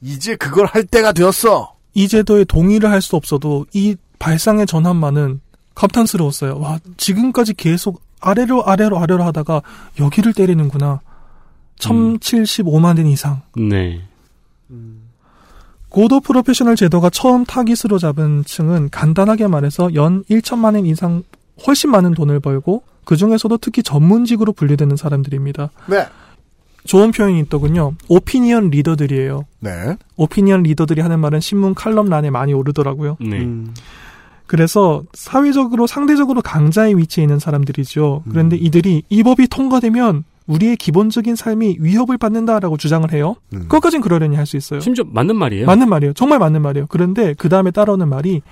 이제 그걸 할 때가 되었어. 이 제도에 동의를 할 수 없어도 이 발상의 전환만은 감탄스러웠어요. 와, 지금까지 계속 아래로 아래로 아래로 하다가 여기를 때리는구나. 1075만 원 이상. 네. 고도 프로페셔널 제도가 처음 타깃으로 잡은 층은 간단하게 말해서 연 1천만 원 이상 훨씬 많은 돈을 벌고 그 중에서도 특히 전문직으로 분류되는 사람들입니다. 네. 좋은 표현이 있더군요. 오피니언 리더들이에요. 네. 오피니언 리더들이 하는 말은 신문 칼럼란에 많이 오르더라고요. 네. 음. 그래서 사회적으로 상대적으로 강자의 위치에 있는 사람들이죠. 그런데 이들이 이 법이 통과되면 우리의 기본적인 삶이 위협을 받는다라고 주장을 해요. 음. 그것까진 그러려니 할 수 있어요. 심지어 맞는 말이에요. 맞는 말이에요. 정말 맞는 말이에요. 그런데 그 다음에 따라오는 말이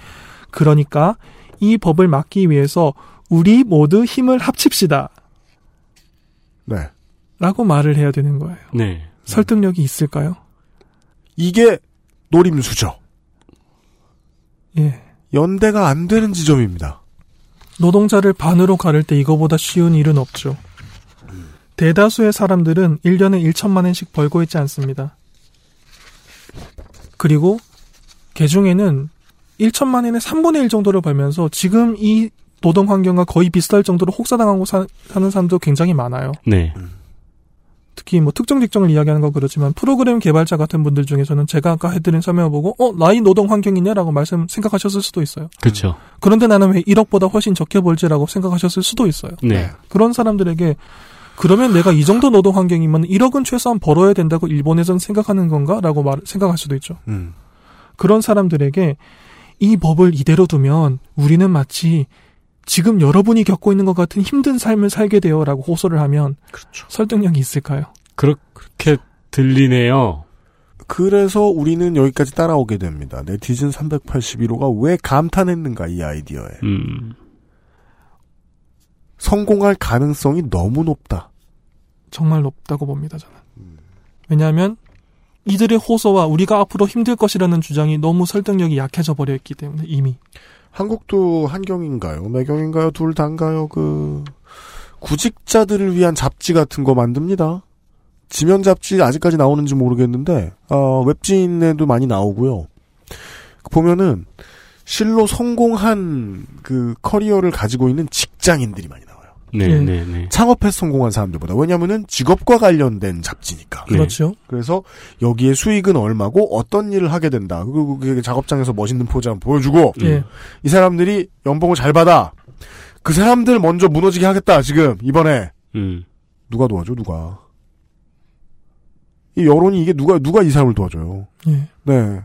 그러니까 이 법을 막기 위해서 우리 모두 힘을 합칩시다. 네. 라고 말을 해야 되는 거예요. 네. 설득력이 있을까요? 이게 노림수죠. 예. 연대가 안 되는 지점입니다. 노동자를 반으로 가를 때 이거보다 쉬운 일은 없죠. 대다수의 사람들은 1년에 1천만 원씩 벌고 있지 않습니다. 그리고 그 중에는 1천만 원의 3분의 1 정도를 벌면서 지금 이 노동 환경과 거의 비슷할 정도로 혹사당하고 사, 는 사람도 굉장히 많아요. 네. 특히 뭐 특정 직종을 이야기하는 건 그렇지만 프로그램 개발자 같은 분들 중에서는 제가 아까 해드린 설명을 보고 어 나이 노동 환경이냐라고 말씀 생각하셨을 수도 있어요. 그렇죠. 그런데 나는 왜 1억보다 훨씬 적게 벌지라고 생각하셨을 수도 있어요. 네. 그런 사람들에게 그러면 내가 이 정도 노동 환경이면 1억은 최소한 벌어야 된다고 일본에선 생각하는 건가라고 말 생각할 수도 있죠. 음. 그런 사람들에게 이 법을 이대로 두면 우리는 마치 지금 여러분이 겪고 있는 것 같은 힘든 삶을 살게 돼요라고 호소를 하면 설득력이 있을까요? 그렇게 들리네요. 그래서 우리는 여기까지 따라오게 됩니다. 네티즌 381호가 왜 감탄했는가 이 아이디어에. 음. 성공할 가능성이 너무 높다. 정말 높다고 봅니다, 저는. 왜냐하면 이들의 호소와 우리가 앞으로 힘들 것이라는 주장이 너무 설득력이 약해져 버려 있기 때문에 이미. 한국도 한경인가요? 매경인가요? 둘 다인가요? 그 구직자들을 위한 잡지 같은 거 만듭니다. 지면 잡지 아직까지 나오는지 모르겠는데 어, 웹진에도 많이 나오고요. 보면은 실로 성공한 그 커리어를 가지고 있는 직장인들이 많이 나와요. 네, 예. 네, 네. 창업해서 성공한 사람들보다 왜냐하면은 직업과 관련된 잡지니까. 그렇죠. 그래서 여기에 수익은 얼마고 어떤 일을 하게 된다. 그리고 그 작업장에서 멋있는 포즈 한번 보여주고 예. 이 사람들이 연봉을 잘 받아. 그 사람들 먼저 무너지게 하겠다. 지금 이번에 음. 누가 도와줘? 누가? 이 여론이 이게 누가 누가 이 사람을 도와줘요? 예. 네.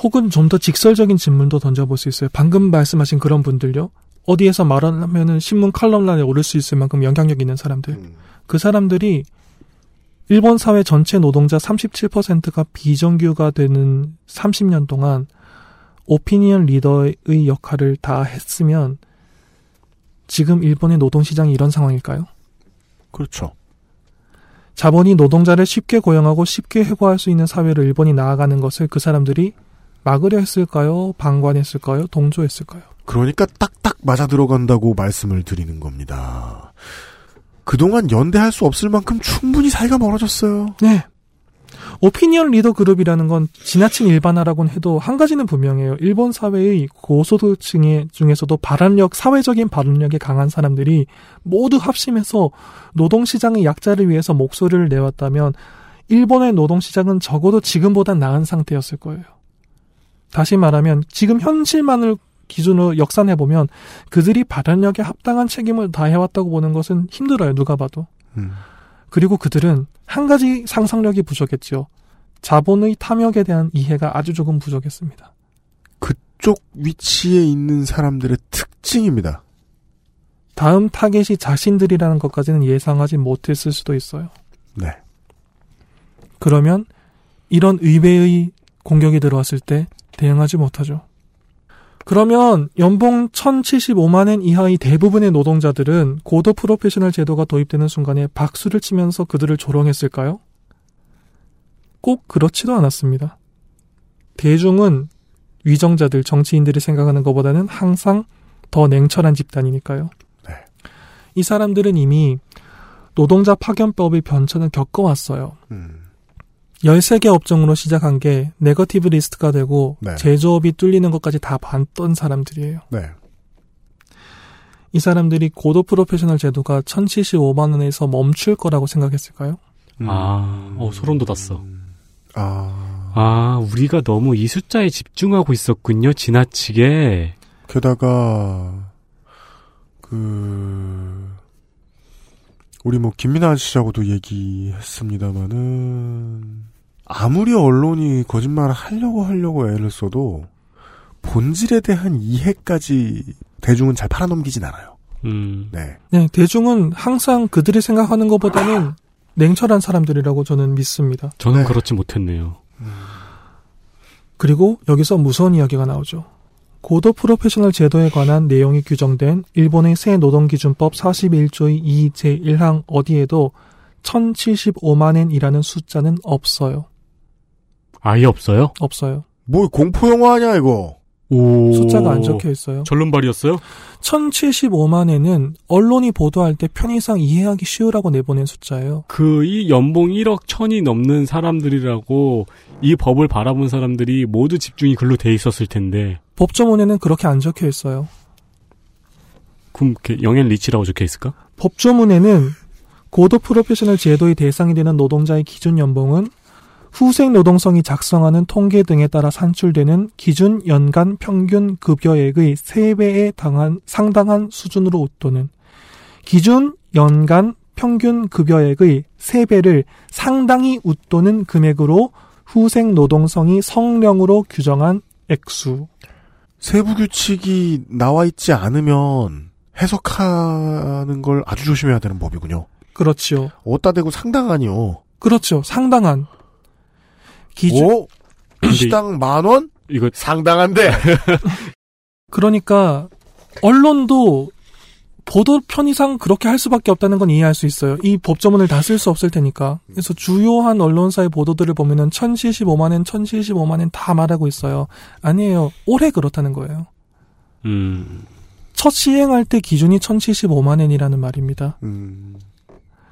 혹은 좀 더 직설적인 질문도 던져볼 수 있어요. 방금 말씀하신 그런 분들요. 어디에서 말하면은 신문 칼럼란에 오를 수 있을 만큼 영향력 있는 사람들. 그 사람들이 일본 사회 전체 노동자 37%가 비정규가 되는 30년 동안 오피니언 리더의 역할을 다 했으면 지금 일본의 노동시장이 이런 상황일까요? 그렇죠. 자본이 노동자를 쉽게 고용하고 쉽게 해고할 수 있는 사회로 일본이 나아가는 것을 그 사람들이 막으려 했을까요? 방관했을까요? 동조했을까요? 그러니까 딱딱 맞아 들어간다고 말씀을 드리는 겁니다. 그동안 연대할 수 없을 만큼 충분히 사이가 멀어졌어요. 네. 오피니언 리더 그룹이라는 건 지나친 일반화라고는 해도 한 가지는 분명해요. 일본 사회의 고소득층의 중에서도 발언력, 사회적인 발언력이 강한 사람들이 모두 합심해서 노동시장의 약자를 위해서 목소리를 내왔다면 일본의 노동시장은 적어도 지금보단 나은 상태였을 거예요. 다시 말하면 지금 현실만을 기준으로 역산해 보면 그들이 발언력에 합당한 책임을 다해왔다고 보는 것은 힘들어요. 누가 봐도. 음. 그리고 그들은 한 가지 상상력이 부족했지요. 자본의 탐욕에 대한 이해가 아주 조금 부족했습니다. 그쪽 위치에 있는 사람들의 특징입니다. 다음 타겟이 자신들이라는 것까지는 예상하지 못했을 수도 있어요. 네. 그러면 이런 의회의 공격이 들어왔을 때 대응하지 못하죠. 그러면 연봉 1075만 원 이하의 대부분의 노동자들은 고도 프로페셔널 제도가 도입되는 순간에 박수를 치면서 그들을 조롱했을까요? 꼭 그렇지도 않았습니다. 대중은 위정자들, 정치인들이 생각하는 것보다는 항상 더 냉철한 집단이니까요. 이 사람들은 이미 노동자 파견법의 변천을 겪어왔어요. 13개 업종으로 시작한 게 negative list가 되고 네. 제조업이 뚫리는 것까지 다 봤던 사람들이에요. 네. 이 사람들이 고도 프로페셔널 제도가 1075만 원에서 멈출 거라고 생각했을까요? 아, 어, 소름 돋았어. 아. 아, 우리가 너무 이 숫자에 집중하고 있었군요, 지나치게. 게다가 그 우리 뭐 김민아 씨하고도 얘기했습니다마는 아무리 언론이 거짓말을 하려고 하려고 애를 써도 본질에 대한 이해까지 대중은 잘 팔아넘기진 않아요. 음. 네. 네, 대중은 항상 그들이 생각하는 것보다는 냉철한 사람들이라고 저는 믿습니다. 저는 그렇지 못했네요. 그리고 여기서 무서운 이야기가 나오죠. 고도 프로페셔널 제도에 관한 내용이 규정된 일본의 새 노동기준법 41조의 2 제1항 어디에도 1075만엔이라는 숫자는 없어요. 아예 없어요? 없어요. 뭐 공포 영화냐 이거? 오. 숫자가 안 적혀 있어요. 전론발이었어요? 1075만엔은 언론이 보도할 때 편의상 이해하기 쉬우라고 내보낸 숫자예요. 그 이 연봉 1억 천이 넘는 사람들이라고 이 법을 바라본 사람들이 모두 집중이 글로 돼 있었을 텐데 법조문에는 그렇게 안 적혀 있어요. 그럼 young and rich라고 적혀 있을까? 법조문에는 고도 프로페셔널 제도의 대상이 되는 노동자의 기준 연봉은 후생 노동성이 작성하는 통계 등에 따라 산출되는 기준 연간 평균 급여액의 3배에 당한 상당한 수준으로 웃도는 기준 연간 평균 급여액의 3배를 상당히 웃도는 금액으로 후생 노동성이 성령으로 규정한 액수. 세부 규칙이 나와 있지 않으면 해석하는 걸 아주 조심해야 되는 법이군요. 그렇지요. 어따 대고 상당하니요. 그렇죠. 상당한. 기준. 오? [CLEARS THROAT] 시당 만 원? 이거 상당한데. [LAUGHS] 그러니까 언론도 보도 편의상 그렇게 할 수밖에 없다는 건 이해할 수 있어요. 이 법조문을 다 쓸 수 없을 테니까. 그래서 주요한 언론사의 보도들을 보면은 1075만엔, 1075만엔 다 말하고 있어요. 아니에요. 올해 그렇다는 거예요. 음. 첫 시행할 때 기준이 1075만엔이라는 말입니다. 음.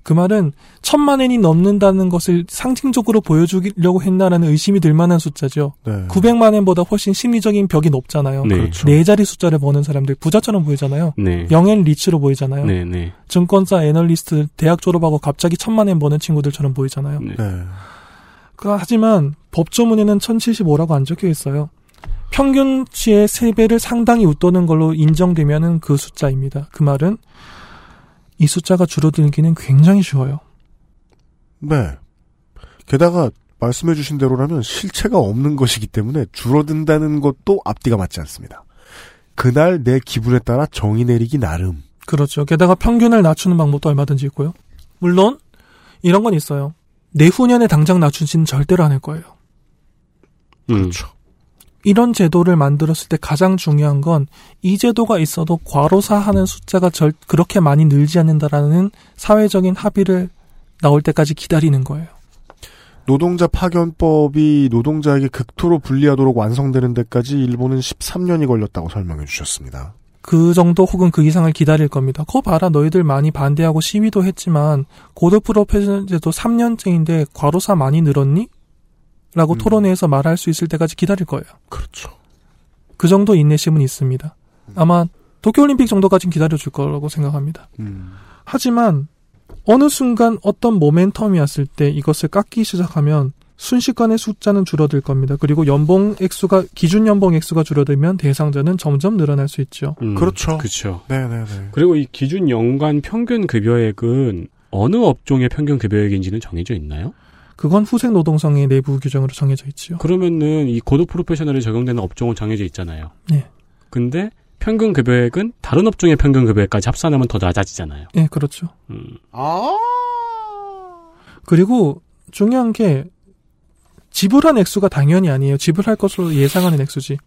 그 말은 천만 엔이 넘는다는 것을 상징적으로 보여주려고 했나라는 의심이 들 만한 숫자죠. 네. 900만 엔보다 훨씬 심리적인 벽이 높잖아요. 네. 그렇죠. 네 자리 숫자를 버는 사람들 부자처럼 보이잖아요. 네. young and rich로 보이잖아요. 네, 네. 증권사 애널리스트 대학 졸업하고 갑자기 천만 엔 버는 친구들처럼 보이잖아요. 네. 네. 그, 하지만 법조문에는 1075라고 안 적혀 있어요. 평균치의 3배를 상당히 웃도는 걸로 인정되면은 그 숫자입니다. 그 말은 이 숫자가 줄어들기는 굉장히 쉬워요. 네. 게다가 말씀해주신 대로라면 실체가 없는 것이기 때문에 줄어든다는 것도 앞뒤가 맞지 않습니다. 그날 내 기분에 따라 정의 내리기 나름. 그렇죠. 게다가 평균을 낮추는 방법도 얼마든지 있고요. 물론 이런 건 있어요. 내후년에 당장 낮추지는 절대로 않을 거예요. 음. 그렇죠. 이런 제도를 만들었을 때 가장 중요한 건 이 제도가 있어도 과로사하는 숫자가 절 그렇게 많이 늘지 않는다라는 사회적인 합의를 나올 때까지 기다리는 거예요. 노동자 파견법이 노동자에게 극도로 불리하도록 완성되는 데까지 일본은 13년이 걸렸다고 설명해 주셨습니다. 그 정도 혹은 그 이상을 기다릴 겁니다. 거 봐라 너희들 많이 반대하고 시위도 했지만 고도 프로페셔널 제도 3년째인데 과로사 많이 늘었니? 라고 토론회에서 말할 수 있을 때까지 기다릴 거예요. 그렇죠. 그 정도 인내심은 있습니다. 아마 도쿄올림픽 정도까지는 기다려줄 거라고 생각합니다. 음. 하지만 어느 순간 어떤 모멘텀이 왔을 때 이것을 깎기 시작하면 순식간에 숫자는 줄어들 겁니다. 그리고 연봉 액수가 기준 연봉 액수가 줄어들면 대상자는 점점 늘어날 수 있죠. 음, 그렇죠. 그렇죠. 네 네 네. 그리고 이 기준 연간 평균 급여액은 어느 업종의 평균 급여액인지는 정해져 있나요? 그건 후생 노동성의 내부 규정으로 정해져 있지요. 그러면은 이 고도 프로페셔널에 적용되는 업종은 정해져 있잖아요. 네. 근데 평균 급여액은 다른 업종의 평균 급여액까지 합산하면 더 낮아지잖아요. 예, 그렇죠. 음. 아. 그리고 중요한 게 지불한 액수가 당연히 아니에요. 지불할 것으로 예상하는 액수지.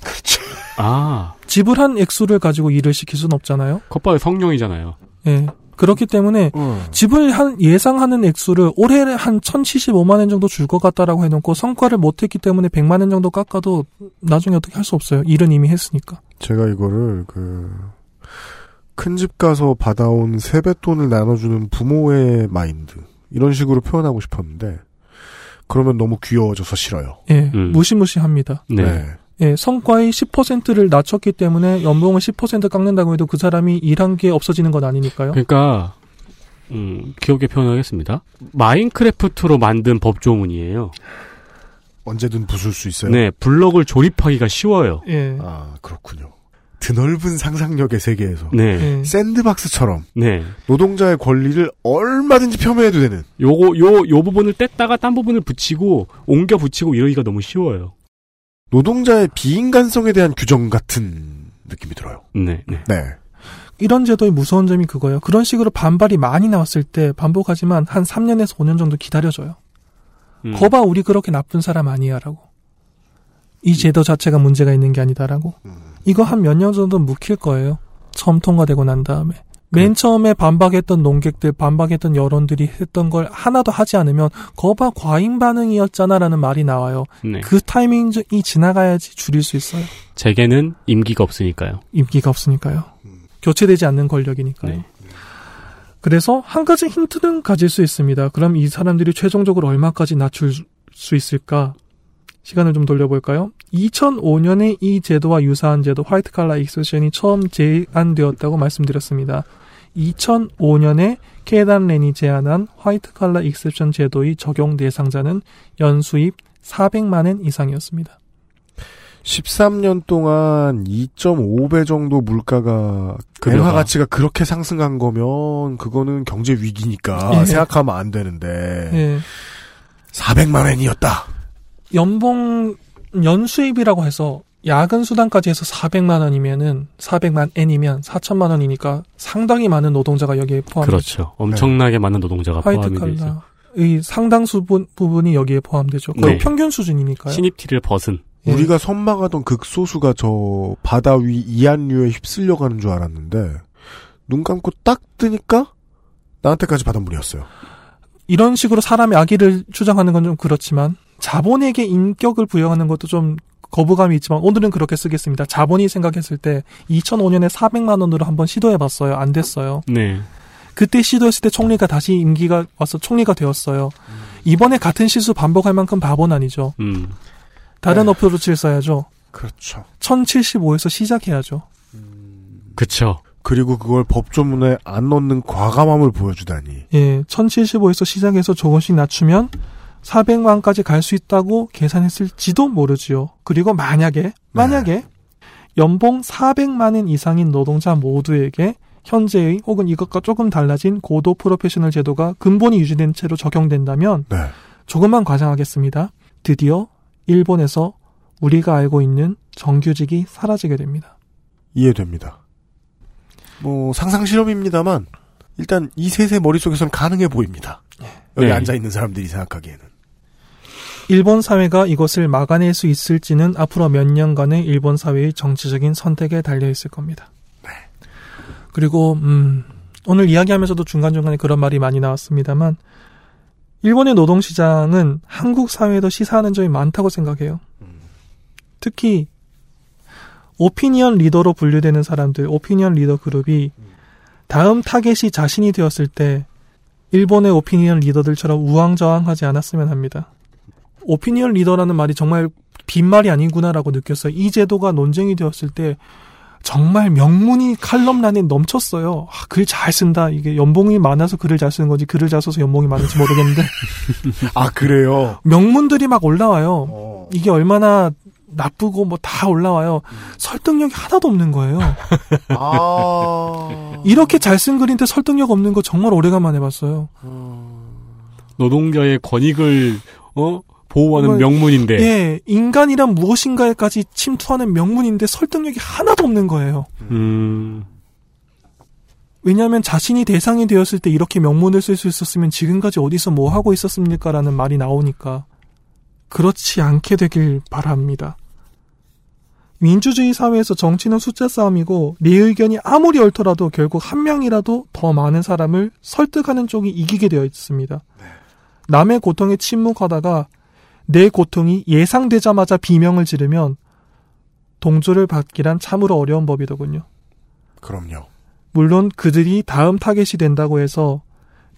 그렇죠. 아. 지불한 액수를 가지고 일을 시킬 수는 없잖아요. 컵밥의 성령이잖아요. 예. 그렇기 때문에 지불한 예상하는 액수를 올해 한 1,075만 원 정도 줄 것 같다라고 해놓고 성과를 못했기 때문에 100만 원 정도 깎아도 나중에 어떻게 할 수 없어요. 일은 이미 했으니까. 제가 이거를 그 큰 집 가서 받아온 세뱃돈을 나눠주는 부모의 마인드 이런 식으로 표현하고 싶었는데 그러면 너무 귀여워져서 싫어요. 예, 무시무시합니다. 네. 예, 성과의 10%를 낮췄기 때문에 연봉을 10% 깎는다고 해도 그 사람이 일한 게 없어지는 건 아니니까요. 그러니까 음, 귀엽게 표현하겠습니다. 마인크래프트로 만든 법조문이에요. 언제든 부술 수 있어요. 네, 블럭을 조립하기가 쉬워요. 예. 아 그렇군요. 드넓은 상상력의 세계에서 네. 샌드박스처럼 네. 노동자의 권리를 얼마든지 폄훼해도 되는 요거 요 요 부분을 뗐다가 딴 부분을 붙이고 옮겨 붙이고 이러기가 너무 쉬워요. 노동자의 비인간성에 대한 규정 같은 느낌이 들어요. 네. 네. 네. 이런 제도의 무서운 점이 그거예요. 그런 식으로 반발이 많이 나왔을 때 반복하지만 한 3년에서 5년 정도 기다려줘요. 음. 거봐 우리 그렇게 나쁜 사람 아니야라고. 이 제도 자체가 문제가 있는 게 아니다라고. 이거 한 몇 년 정도 묵힐 거예요. 처음 통과되고 난 다음에. 맨 처음에 반박했던 농객들, 반박했던 여론들이 했던 걸 하나도 하지 않으면 거봐 과잉 반응이었잖아라는 말이 나와요. 네. 그 타이밍이 지나가야지 줄일 수 있어요. 제게는 임기가 없으니까요. 임기가 없으니까요. 교체되지 않는 권력이니까요. 그래서 한 가지 힌트는 가질 수 있습니다. 그럼 이 사람들이 최종적으로 얼마까지 낮출 수 있을까? 시간을 좀 돌려볼까요? 2005년에 이 제도와 유사한 제도 화이트 칼라 익스션이 처음 제안되었다고 말씀드렸습니다. 2005년에 케단 렌이 제안한 화이트 칼라 익셉션 제도의 적용 대상자는 연수입 400만 원 이상이었습니다. 13년 동안 2.5배 정도 물가가. 엔화 가치가 그렇게 상승한 거면 그거는 경제 위기니까 예. 생각하면 안 되는데 예. 400만 원이었다. 연봉 연수입이라고 해서 야근 수당까지 해서 400만 원이면은 400만 N이면 4천만 원이니까 상당히 많은 노동자가 여기에 포함되죠. 그렇죠. 엄청나게 많은 노동자가 포함이 되죠. 칼라의 상당수 부- 부분이 여기에 포함되죠. 거의 네. 평균 수준이니까요. 신입티를 벗은 예. 우리가 선망하던 극소수가 저 바다 위 이한류에 휩쓸려 가는 줄 알았는데 눈 감고 딱 뜨니까 나한테까지 바닷물이었어요. 이런 식으로 사람의 악의를 주장하는 건 좀 그렇지만 자본에게 인격을 부여하는 것도 좀 거부감이 있지만 오늘은 그렇게 쓰겠습니다. 자본이 생각했을 때 2005년에 400만 원으로 한번 시도해봤어요. 안 됐어요. 네. 그때 시도했을 때 총리가 다시 임기가 와서 총리가 되었어요. 이번에 같은 실수 반복할 만큼 바보는 아니죠. 음. 다른 네. 어프로치를 써야죠. 그렇죠. 1075에서 시작해야죠. 그쵸. 그리고 그걸 법조문에 안 넣는 과감함을 보여주다니. 예, 1075에서 시작해서 조금씩 낮추면 400만까지 갈 수 있다고 계산했을지도 모르지요. 그리고 만약에, 만약에, 연봉 400만 원 이상인 노동자 모두에게 현재의 혹은 이것과 조금 달라진 고도 프로페셔널 제도가 근본이 유지된 채로 적용된다면, 네. 조금만 과장하겠습니다. 드디어 일본에서 우리가 알고 있는 정규직이 사라지게 됩니다. 이해됩니다. 뭐 상상 실험입니다만 일단 이 셋의 머릿속에서는 가능해 보입니다. 여기 네. 앉아 있는 사람들이 생각하기에는. 일본 사회가 이것을 막아낼 수 있을지는 앞으로 몇 년간의 일본 사회의 정치적인 선택에 달려 있을 겁니다. 그리고 음, 오늘 이야기하면서도 중간중간에 그런 말이 많이 나왔습니다만 일본의 노동 시장은 한국 사회에도 시사하는 점이 많다고 생각해요. 특히 오피니언 리더로 분류되는 사람들, 오피니언 리더 그룹이 다음 타겟이 자신이 되었을 때 일본의 오피니언 리더들처럼 우왕좌왕하지 않았으면 합니다. 오피니언 리더라는 말이 정말 빈말이 아니구나라고 느꼈어요. 이 제도가 논쟁이 되었을 때 정말 명문이 칼럼란에 넘쳤어요. 아, 글 잘 쓴다. 이게 연봉이 많아서 글을 잘 쓰는 건지 글을 잘 써서 연봉이 많은지 모르겠는데 [LAUGHS] 아 그래요. 명문들이 막 올라와요. 이게 얼마나 나쁘고 뭐 다 올라와요. 설득력이 하나도 없는 거예요. [LAUGHS] 아. 이렇게 잘 쓴 글인데 설득력 없는 거 정말 오래간만에 봤어요. 노동자의 권익을 어 보호하는 명문인데 예, 인간이란 무엇인가에까지 침투하는 명문인데 설득력이 하나도 없는 거예요. 음. 왜냐하면 자신이 대상이 되었을 때 이렇게 명문을 쓸 수 있었으면 지금까지 어디서 뭐 하고 있었습니까라는 말이 나오니까 그렇지 않게 되길 바랍니다. 민주주의 사회에서 정치는 숫자 싸움이고 내 의견이 아무리 옳더라도 결국 한 명이라도 더 많은 사람을 설득하는 쪽이 이기게 되어 있습니다. 남의 고통에 침묵하다가 내 고통이 예상되자마자 비명을 지르면 동조를 받기란 참으로 어려운 법이더군요. 그럼요. 물론 그들이 다음 타겟이 된다고 해서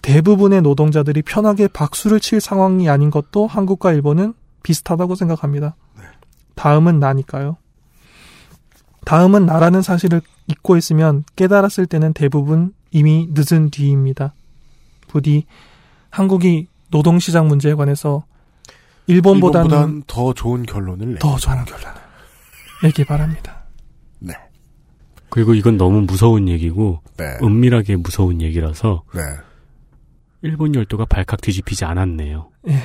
대부분의 노동자들이 편하게 박수를 칠 상황이 아닌 것도 한국과 일본은 비슷하다고 생각합니다. 다음은 나니까요. 다음은 나라는 사실을 잊고 있으면 깨달았을 때는 대부분 이미 늦은 뒤입니다. 부디 한국이 노동시장 문제에 관해서 일본보다는 일본보단 더 좋은 결론을 내. 더 좋은 결론을 내기 바랍니다. 네. 그리고 이건 너무 무서운 얘기고 네. 은밀하게 무서운 얘기라서 네. 일본 열도가 발칵 뒤집히지 않았네요. 예.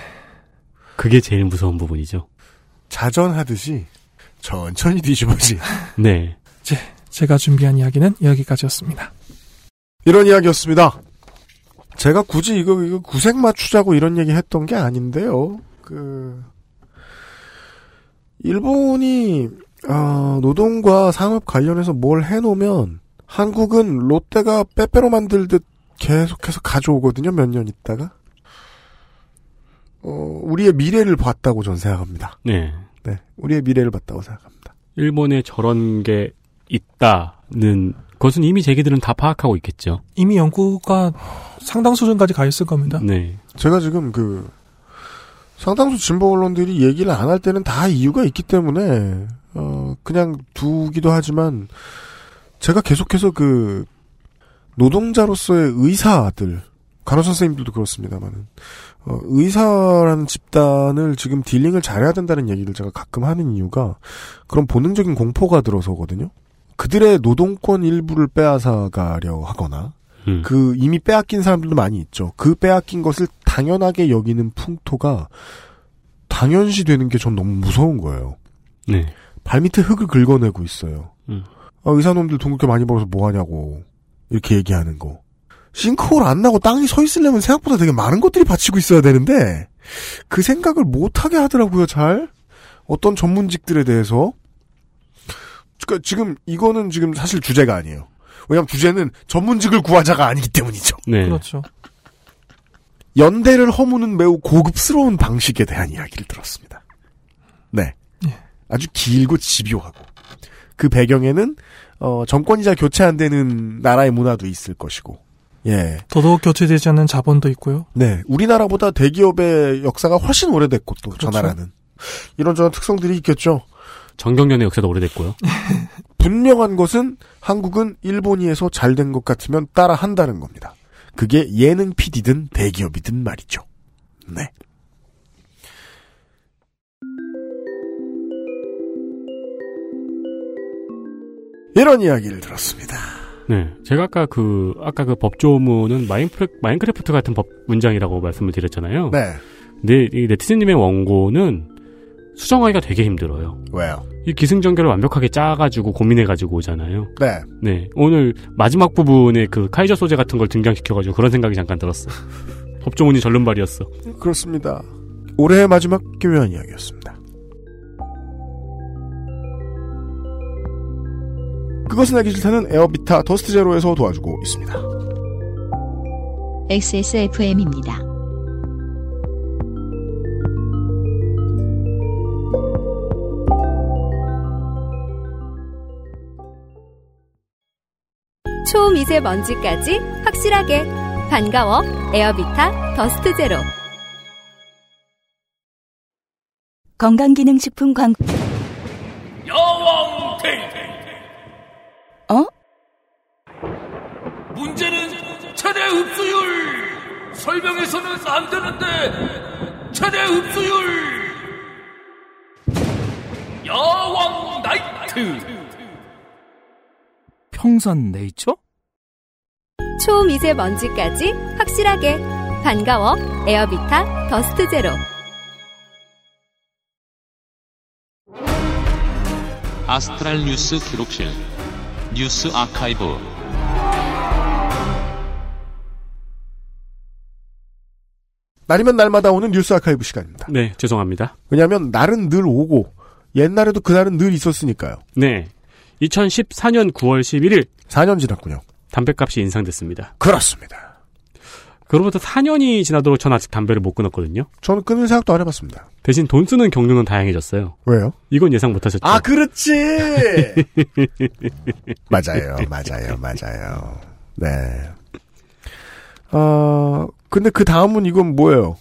그게 제일 무서운 부분이죠. 자전하듯이 천천히 뒤집어지. [LAUGHS] 네. 제, 제가 준비한 이야기는 여기까지였습니다. 이런 이야기였습니다. 제가 굳이 이거, 이거 구색 맞추자고 이런 얘기 했던 게 아닌데요. 그, 일본이, 아, 노동과 산업 관련해서 뭘 해놓으면 한국은 롯데가 빼빼로 만들듯 계속해서 가져오거든요. 몇 년 있다가. 어, 우리의 미래를 봤다고 전 생각합니다. 네. 네. 우리의 미래를 봤다고 생각합니다. 일본에 저런 게 있다는 것은 이미 자기들은 다 파악하고 있겠죠. 이미 연구가 상당 수준까지 가 있을 겁니다. 네. 제가 지금 그 상당수 진보 언론들이 얘기를 안 할 때는 다 이유가 있기 때문에 어 그냥 두기도 하지만 제가 계속해서 그 노동자로서의 의사들 간호 선생님들도 그렇습니다만은 어, 의사라는 집단을 지금 딜링을 잘해야 된다는 얘기를 제가 가끔 하는 이유가 그런 본능적인 공포가 들어서거든요. 그들의 노동권 일부를 빼앗아 가려 하거나 음. 그 이미 빼앗긴 사람들도 많이 있죠. 그 빼앗긴 것을 당연하게 여기는 풍토가 당연시 되는 게 전 너무 무서운 거예요. 네. 발밑에 흙을 긁어내고 있어요. 음. 아, 의사놈들 돈 그렇게 많이 벌어서 뭐 하냐고 이렇게 얘기하는 거. 싱크홀 안 나고 땅이 서 있으려면 생각보다 되게 많은 것들이 받치고 있어야 되는데 그 생각을 못 하게 하더라고요. 잘 어떤 전문직들에 대해서 그러니까 지금 이거는 지금 사실 주제가 아니에요. 왜냐하면 주제는 전문직을 구하자가 아니기 때문이죠. 네. 그렇죠. 연대를 허무는 매우 고급스러운 방식에 대한 이야기를 들었습니다. 네. 아주 길고 집요하고 그 배경에는 어, 정권이자 교체 안 되는 나라의 문화도 있을 것이고 예. 더더욱 교체되지 않는 자본도 있고요. 네. 우리나라보다 대기업의 역사가 훨씬 오래됐고 또저 나라는 이런저런 특성들이 있겠죠. 정경련의 역사도 오래됐고요. [LAUGHS] 분명한 것은 한국은 일본이에서 잘 된 것 같으면 따라 한다는 겁니다. 그게 예능 PD든 대기업이든 말이죠. 네. 이런 이야기를 들었습니다. 네. 제가 아까 그, 아까 그 법조문은 마인프레, 마인크래프트 같은 법 문장이라고 말씀을 드렸잖아요. 네. 근데 이 네티즌님의 원고는 수정하기가 되게 힘들어요. 왜요? 이 기승전결을 완벽하게 짜가지고 고민해가지고 오잖아요. 네. 네. 오늘 마지막 부분에 그 카이저 소재 같은 걸 등장시켜가지고 그런 생각이 잠깐 들었어. [LAUGHS] 법조문이 절름발이었어. 그렇습니다. 올해의 마지막 교묘한 이야기였습니다. 그것은 알기 싫다는 에어비타 더스트 제로에서 도와주고 있습니다. XSFM입니다. 초미세먼지까지 확실하게. 반가워 에어비타 더스트 제로. 건강기능식품 광고 여왕 데이트 어? 문제는 최대 흡수율! 설명해서는 안 되는데 최대 흡수율! 여왕 나이트! 평산 네이처? 초미세먼지까지 확실하게 반가워 에어비타 더스트 제로 아스트랄 뉴스 기록실 뉴스 아카이브 날이면 날마다 오는 뉴스 아카이브 시간입니다. 네, 죄송합니다. 왜냐하면 날은 늘 오고 옛날에도 그날은 늘 있었으니까요. 네. 2014년 9월 11일 4년 지났군요. 담배값이 인상됐습니다. 그렇습니다. 그로부터 4년이 지나도록 전 아직 담배를 못 끊었거든요. 저는 끊을 생각도 안 해봤습니다. 대신 돈 쓰는 경로는 다양해졌어요. 왜요? 이건 예상 못 하셨죠? 아, 그렇지! [LAUGHS] 맞아요, 맞아요, 맞아요. 네. 어, 근데 그 다음은 이건 뭐예요?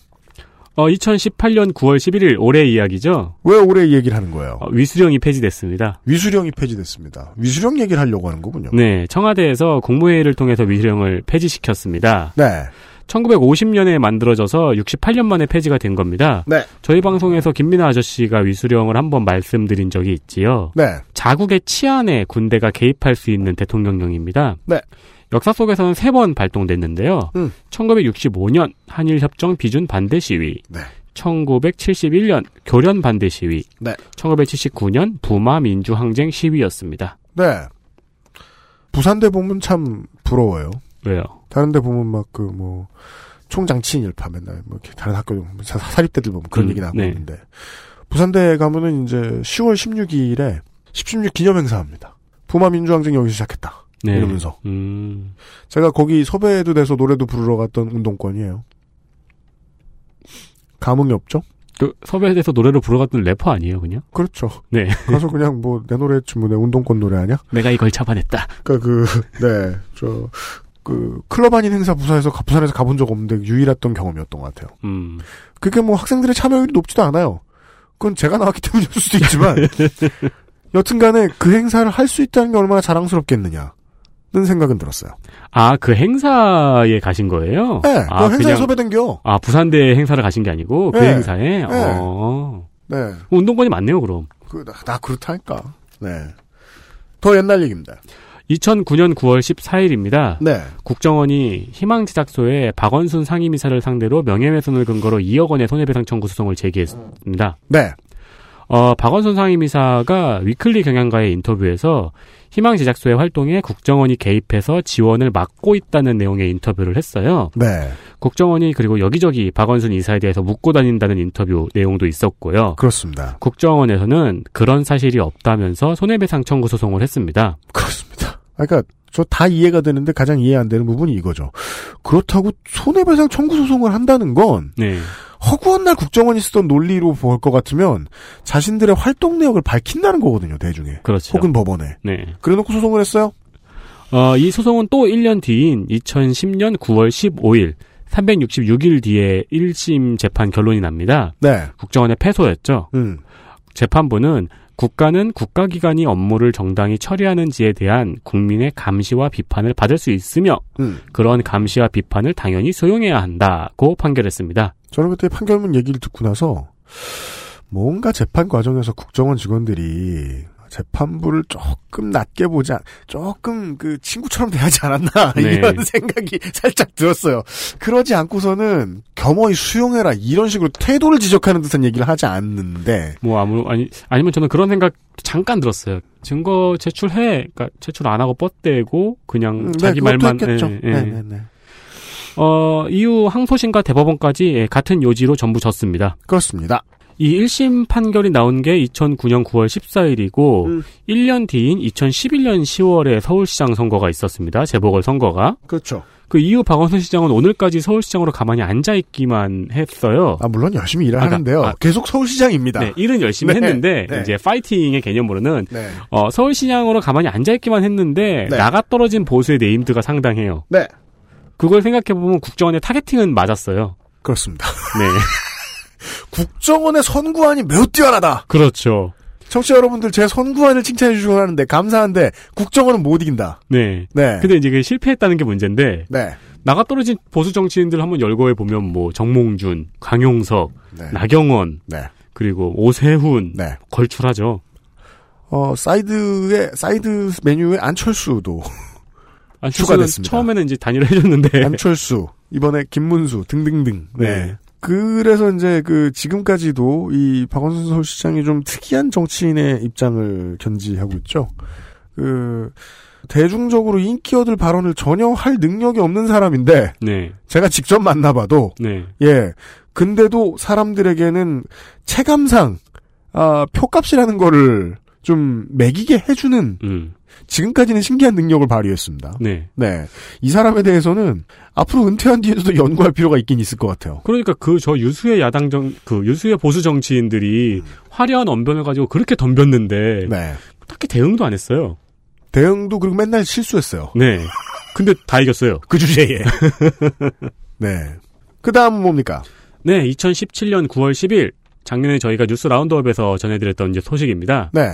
어, 2018년 9월 11일 올해 이야기죠. 왜 올해 얘기를 하는 거예요? 어, 위수령이 폐지됐습니다. 위수령이 폐지됐습니다. 위수령 얘기를 하려고 하는 거군요. 네, 청와대에서 국무회의를 통해서 위수령을 폐지시켰습니다. 네. 1950년에 만들어져서 68년 만에 폐지가 된 겁니다. 네. 저희 방송에서 김민아 아저씨가 위수령을 한번 말씀드린 적이 있지요. 네. 자국의 치안에 군대가 개입할 수 있는 대통령령입니다. 네. 역사 속에서는 세 번 발동됐는데요. 음. 1965년 한일협정 비준 반대 시위. 네. 1971년 교련 반대 시위. 네. 1979년 부마 민주항쟁 시위였습니다. 네. 부산대 보면 참 부러워요. 왜요? 다른 데 보면 막 그 뭐 총장 친 일파 맨날 뭐 이렇게 다른 학교 사- 사립대들 보면 그런 음, 얘기 나오고 네. 있는데 부산대 가면은 이제 10월 16일에 1016 기념 행사합니다. 부마 민주항쟁 여기서 시작했다. 네. 이러면서 음. 제가 거기 섭외도 돼서 노래도 부르러 갔던 운동권이에요. 감흥이 없죠? 그 섭외돼서 노래를 부르러 갔던 래퍼 아니에요, 그냥? 그렇죠. 네. 가서 그냥 뭐 내 노래 뭐내 운동권 노래 아니야? 내가 이걸 잡아냈다. 그러니까 그, 네, 저, 그, 클럽 아닌 행사 부산에서, 가- 부산에서 가본 적 없는데 유일했던 경험이었던 것 같아요. 음. 그게 뭐 학생들의 참여율이 높지도 않아요. 그건 제가 나왔기 때문일 수도 있지만, [LAUGHS] 여튼 간에 그 행사를 할 수 있다는 게 얼마나 자랑스럽겠느냐. 는 생각은 들었어요. 아, 그 행사에 가신 거예요? 네, 아, 그 행사에 섭외된겨. 아, 부산대 행사를 가신 게 아니고, 그 네. 행사에? 네. 어. 네. 운동권이 많네요, 그럼. 그, 나, 나 그렇다니까. 네. 더 옛날 얘기입니다. 2009년 9월 14일입니다. 네. 국정원이 희망제작소에 박원순 상임이사를 상대로 명예훼손을 근거로 2억 원의 손해배상 청구 소송을 제기했습니다. 네. 어, 박원순 상임이사가 위클리 경향과의 인터뷰에서 희망 제작소의 활동에 국정원이 개입해서 지원을 막고 있다는 내용의 인터뷰를 했어요. 네. 국정원이 그리고 여기저기 박원순 이사에 대해서 묻고 다닌다는 인터뷰 내용도 있었고요. 그렇습니다. 국정원에서는 그런 사실이 없다면서 손해배상 청구 소송을 했습니다. 그렇습니다. 아, 그러니까 저 다 이해가 되는데 가장 이해 안 되는 부분이 이거죠. 그렇다고 손해배상 청구 소송을 한다는 건 네. 허구한 날 국정원이 쓰던 논리로 볼 것 같으면 자신들의 활동 내역을 밝힌다는 거거든요, 대중에. 그렇죠. 혹은 법원에. 네. 그래놓고 소송을 했어요? 어, 이 소송은 또 1년 뒤인 2010년 9월 15일 366일 뒤에 1심 재판 결론이 납니다. 네. 국정원의 패소였죠. 음. 재판부는 국가는 국가기관이 업무를 정당히 처리하는지에 대한 국민의 감시와 비판을 받을 수 있으며 음. 그런 감시와 비판을 당연히 수용해야 한다고 판결했습니다. 저는 그때 판결문 얘기를 듣고 나서 뭔가 재판 과정에서 국정원 직원들이 재판부를 조금 낮게 보자, 조금 그 친구처럼 대하지 않았나 [LAUGHS] 네. 이런 생각이 [LAUGHS] 살짝 들었어요. 그러지 않고서는 겸허히 수용해라 이런 식으로 태도를 지적하는 듯한 얘기를 하지 않는데 뭐 아무 아니 아니면 저는 그런 생각 잠깐 들었어요. 증거 제출해, 그러니까 제출 안 하고 뻗대고 그냥 음, 네, 자기 그것도 말만. 했겠죠. 예, 예. 네, 네, 네. 어 이후 항소심과 대법원까지 예, 같은 요지로 전부 졌습니다. 그렇습니다. 이 1심 판결이 나온 게 2009년 9월 14일이고 1년 뒤인 2011년 10월에 서울시장 선거가 있었습니다. 재보궐 선거가. 그렇죠. 그 이후 박원순 시장은 오늘까지 서울시장으로 가만히 앉아 있기만 했어요. 아 물론 열심히 일을 아, 그러니까, 하는데요. 아, 계속 서울시장입니다. 네, 일은 열심히 네, 했는데 네. 이제 파이팅의 개념으로는 네. 어, 서울시장으로 가만히 앉아 있기만 했는데 네. 나가 떨어진 보수의 네임드가 상당해요. 네. 그걸 생각해 보면 국정원의 타겟팅은 맞았어요. 그렇습니다. 네. [LAUGHS] 국정원의 선구안이 매우 뛰어나다. 그렇죠. 청취자 여러분들 제 선구안을 칭찬해 주시고 하는데 감사한데 국정원은 못 이긴다. 네. 네. 근데 이제 그 실패했다는 게 문제인데 네. 나가 떨어진 보수 정치인들 한번 열거해 보면 뭐 정몽준, 강용석, 네. 나경원, 네. 그리고 오세훈 네. 걸출하죠. 어 사이드에 사이드 메뉴에 안철수도 안철수는 추가됐습니다. 처음에는 이제 단일화 해줬는데 안철수 이번에 김문수 등등등. 네. 그래서 이제 그 지금까지도 이 박원순 서울시장이 좀 특이한 정치인의 입장을 견지하고 있죠. 그 대중적으로 인기 얻을 발언을 전혀 할 능력이 없는 사람인데 네. 제가 직접 만나봐도 네. 예 근데도 사람들에게는 체감상 아, 표값이라는 거를 좀 매기게 해주는 음. 지금까지는 신기한 능력을 발휘했습니다. 네. 네. 이 사람에 대해서는 앞으로 은퇴한 뒤에도 연구할 필요가 있긴 있을 것 같아요. 그러니까 그 저 유수의 야당 정, 그 유수의 보수 정치인들이 화려한 언변을 가지고 그렇게 덤볐는데 네. 딱히 대응도 안 했어요. 대응도 그리고 맨날 실수했어요. 네. 근데 다 이겼어요. 그 주제에. [LAUGHS] 네. 그 다음은 뭡니까? 네, 2017년 9월 10일 작년에 저희가 뉴스 라운드업에서 전해드렸던 이제 소식입니다. 네.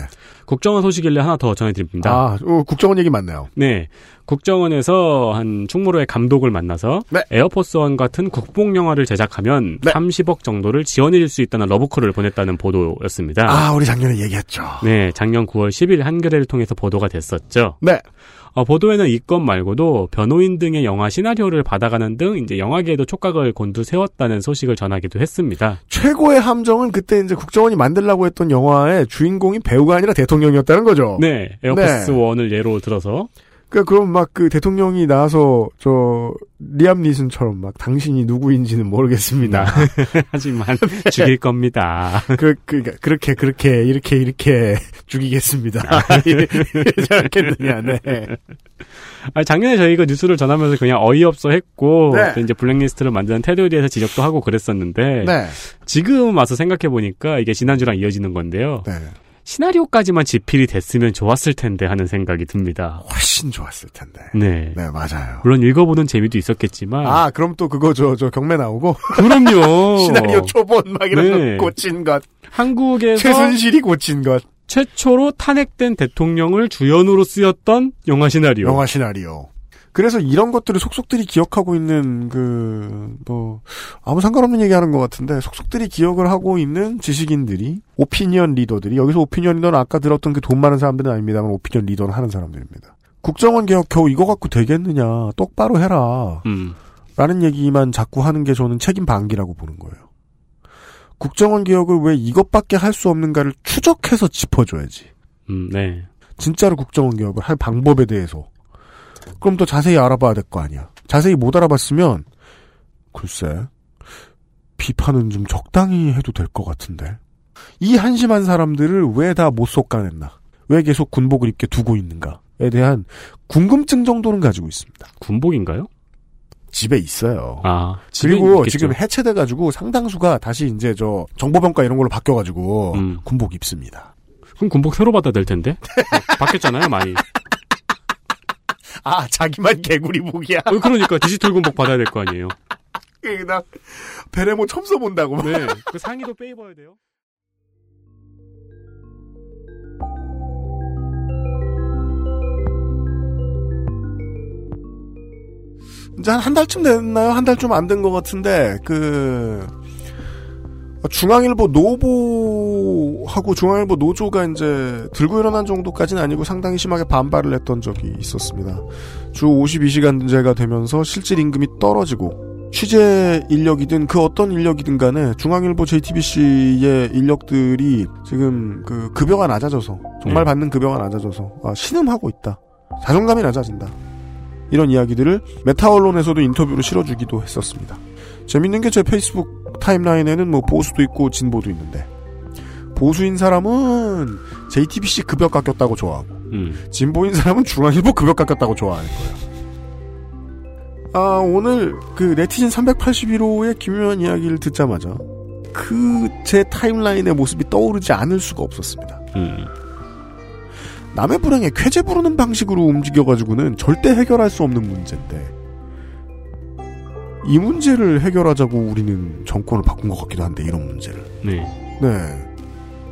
국정원 소식일래 하나 더 전해드립니다. 아, 어, 국정원 얘기 맞네요. 네. 국정원에서 한 충무로의 감독을 만나서 네. 에어포스원 같은 국뽕 영화를 제작하면 30억 정도를 지원해줄 수 있다는 러브콜을 보냈다는 보도였습니다. 아, 우리 작년에 얘기했죠. 네, 작년 9월 10일 한겨레를 통해서 보도가 됐었죠. 네. 어, 보도에는 이 건 말고도 변호인 등의 영화 시나리오를 받아가는 등 이제 영화계에도 촉각을 곤두세웠다는 소식을 전하기도 했습니다. 최고의 함정은 그때 이제 국정원이 만들라고 했던 영화의 주인공이 배우가 아니라 대통령이었다는 거죠. 네, 에어포스 원을 예로 들어서 그 그럼 막 그 대통령이 나와서 저 리암 니슨처럼 막 당신이 누구인지는 모르겠습니다. [LAUGHS] 하지만 [LAUGHS] 죽일 겁니다. 그, 그 그렇게 그렇게 이렇게 이렇게 [LAUGHS] 죽이겠습니다. 이러지 않겠느냐. 네. 아, 작년에 저희가 뉴스를 전하면서 그냥 어이없어 했고 네. 또 이제 블랙리스트를 만드는 태도에 대해서 지적도 하고 그랬었는데 네. 지금 와서 생각해 보니까 이게 지난주랑 이어지는 건데요. 네. 시나리오까지만 지필이 됐으면 좋았을 텐데 하는 생각이 듭니다. 훨씬 좋았을 텐데. 네. 네, 맞아요. 물론 읽어보는 재미도 있었겠지만 아, 그럼 또 그거 저, 저 경매 나오고. 그럼요. [LAUGHS] 시나리오 초본 막 이런 네. 거 고친 것. 한국에서 최순실이 고친 것. 최초로 탄핵된 대통령을 주연으로 쓰였던 영화 시나리오. 영화 시나리오. 그래서 이런 것들을 속속들이 기억하고 있는 그 뭐 아무 상관없는 얘기하는 것 같은데 속속들이 기억을 하고 있는 지식인들이 오피니언 리더들이 여기서 오피니언 리더는 아까 들었던 그 돈 많은 사람들은 아닙니다만 오피니언 리더를 하는 사람들입니다. 국정원 개혁 겨우 이거 갖고 되겠느냐 똑바로 해라 음. 라는 얘기만 자꾸 하는 게 저는 책임 방기라고 보는 거예요. 국정원 개혁을 왜 이것밖에 할 수 없는가를 추적해서 짚어줘야지. 음, 네. 진짜로 국정원 개혁을 할 방법에 대해서 그럼 더 자세히 알아봐야 될 거 아니야. 자세히 못 알아봤으면 글쎄 비판은 좀 적당히 해도 될 것 같은데 이 한심한 사람들을 왜 다못 속가냈나? 왜 계속 군복을 입게 두고 있는가에 대한 궁금증 정도는 가지고 있습니다. 군복인가요? 집에 있어요. 아, 집에 그리고 있겠죠. 지금 해체돼 가지고 상당수가 다시 이제 저 정보병과 이런 걸로 바뀌어 가지고 음. 군복 입습니다. 그럼 군복 새로 받아야 될 텐데. [LAUGHS] 바뀌었잖아요, 많이. 아 자기만 개구리복이야. 어, 그러니까 디지털 군복 받아야 될 거 아니에요. 나 베레모 처음 써본다고. 네. 그 상의도 빼입어야 돼요. 이제 한, 한 달쯤 됐나요? 한달좀안된 것 같은데, 그, 중앙일보 노보하고 중앙일보 노조가 이제 들고 일어난 정도까지는 아니고 상당히 심하게 반발을 했던 적이 있었습니다. 주 52시간제가 되면서 실질 임금이 떨어지고 취재 인력이든 그 어떤 인력이든 간에 중앙일보 JTBC의 인력들이 지금 그 급여가 낮아져서 정말 네. 받는 급여가 낮아져서 아, 신음하고 있다. 자존감이 낮아진다. 이런 이야기들을 메타 언론에서도 인터뷰로 실어주기도 했었습니다. 재밌는 게 제 페이스북 타임라인에는 뭐 보수도 있고 진보도 있는데 보수인 사람은 JTBC 급여 깎였다고 좋아하고 음. 진보인 사람은 중앙일보 급여 깎였다고 좋아하는 거예요. 아 오늘 그 네티즌 381호의 기묘한 이야기를 듣자마자 그 제 타임라인의 모습이 떠오르지 않을 수가 없었습니다. 음. 남의 불행에 쾌재 부르는 방식으로 움직여가지고는 절대 해결할 수 없는 문제인데 이 문제를 해결하자고 우리는 정권을 바꾼 것 같기도 한데 이런 문제를 네. 네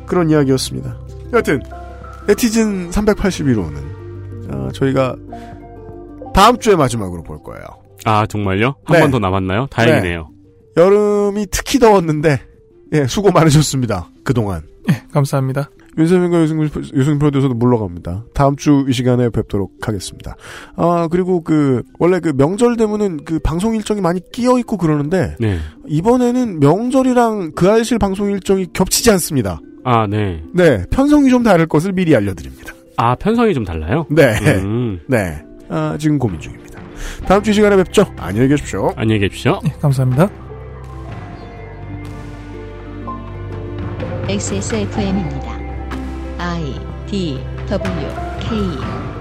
그런 이야기였습니다. 여하튼 네티즌 381호는 어, 저희가 다음 주에 마지막으로 볼 거예요. 아, 정말요? 한 네. 번더 남았나요? 다행이네요. 여름이 특히 더웠는데 예, 수고 많으셨습니다. 그동안. 예, 감사합니다. 윤세민과 유승균, 유승균 프로듀서도 물러갑니다. 다음 주 이 시간에 뵙도록 하겠습니다. 아, 그리고 그, 원래 그 명절 되면은 그 방송 일정이 많이 끼어 있고 그러는데, 네. 이번에는 명절이랑 그 알실 방송 일정이 겹치지 않습니다. 아, 네. 네, 편성이 좀 다를 것을 미리 알려드립니다. 아, 편성이 좀 달라요? 네. 음. 네. 아, 지금 고민 중입니다. 다음 주 이 시간에 뵙죠. 안녕히 계십시오. 안녕히 계십시오. 예, 감사합니다. XSFM입니다. I D W K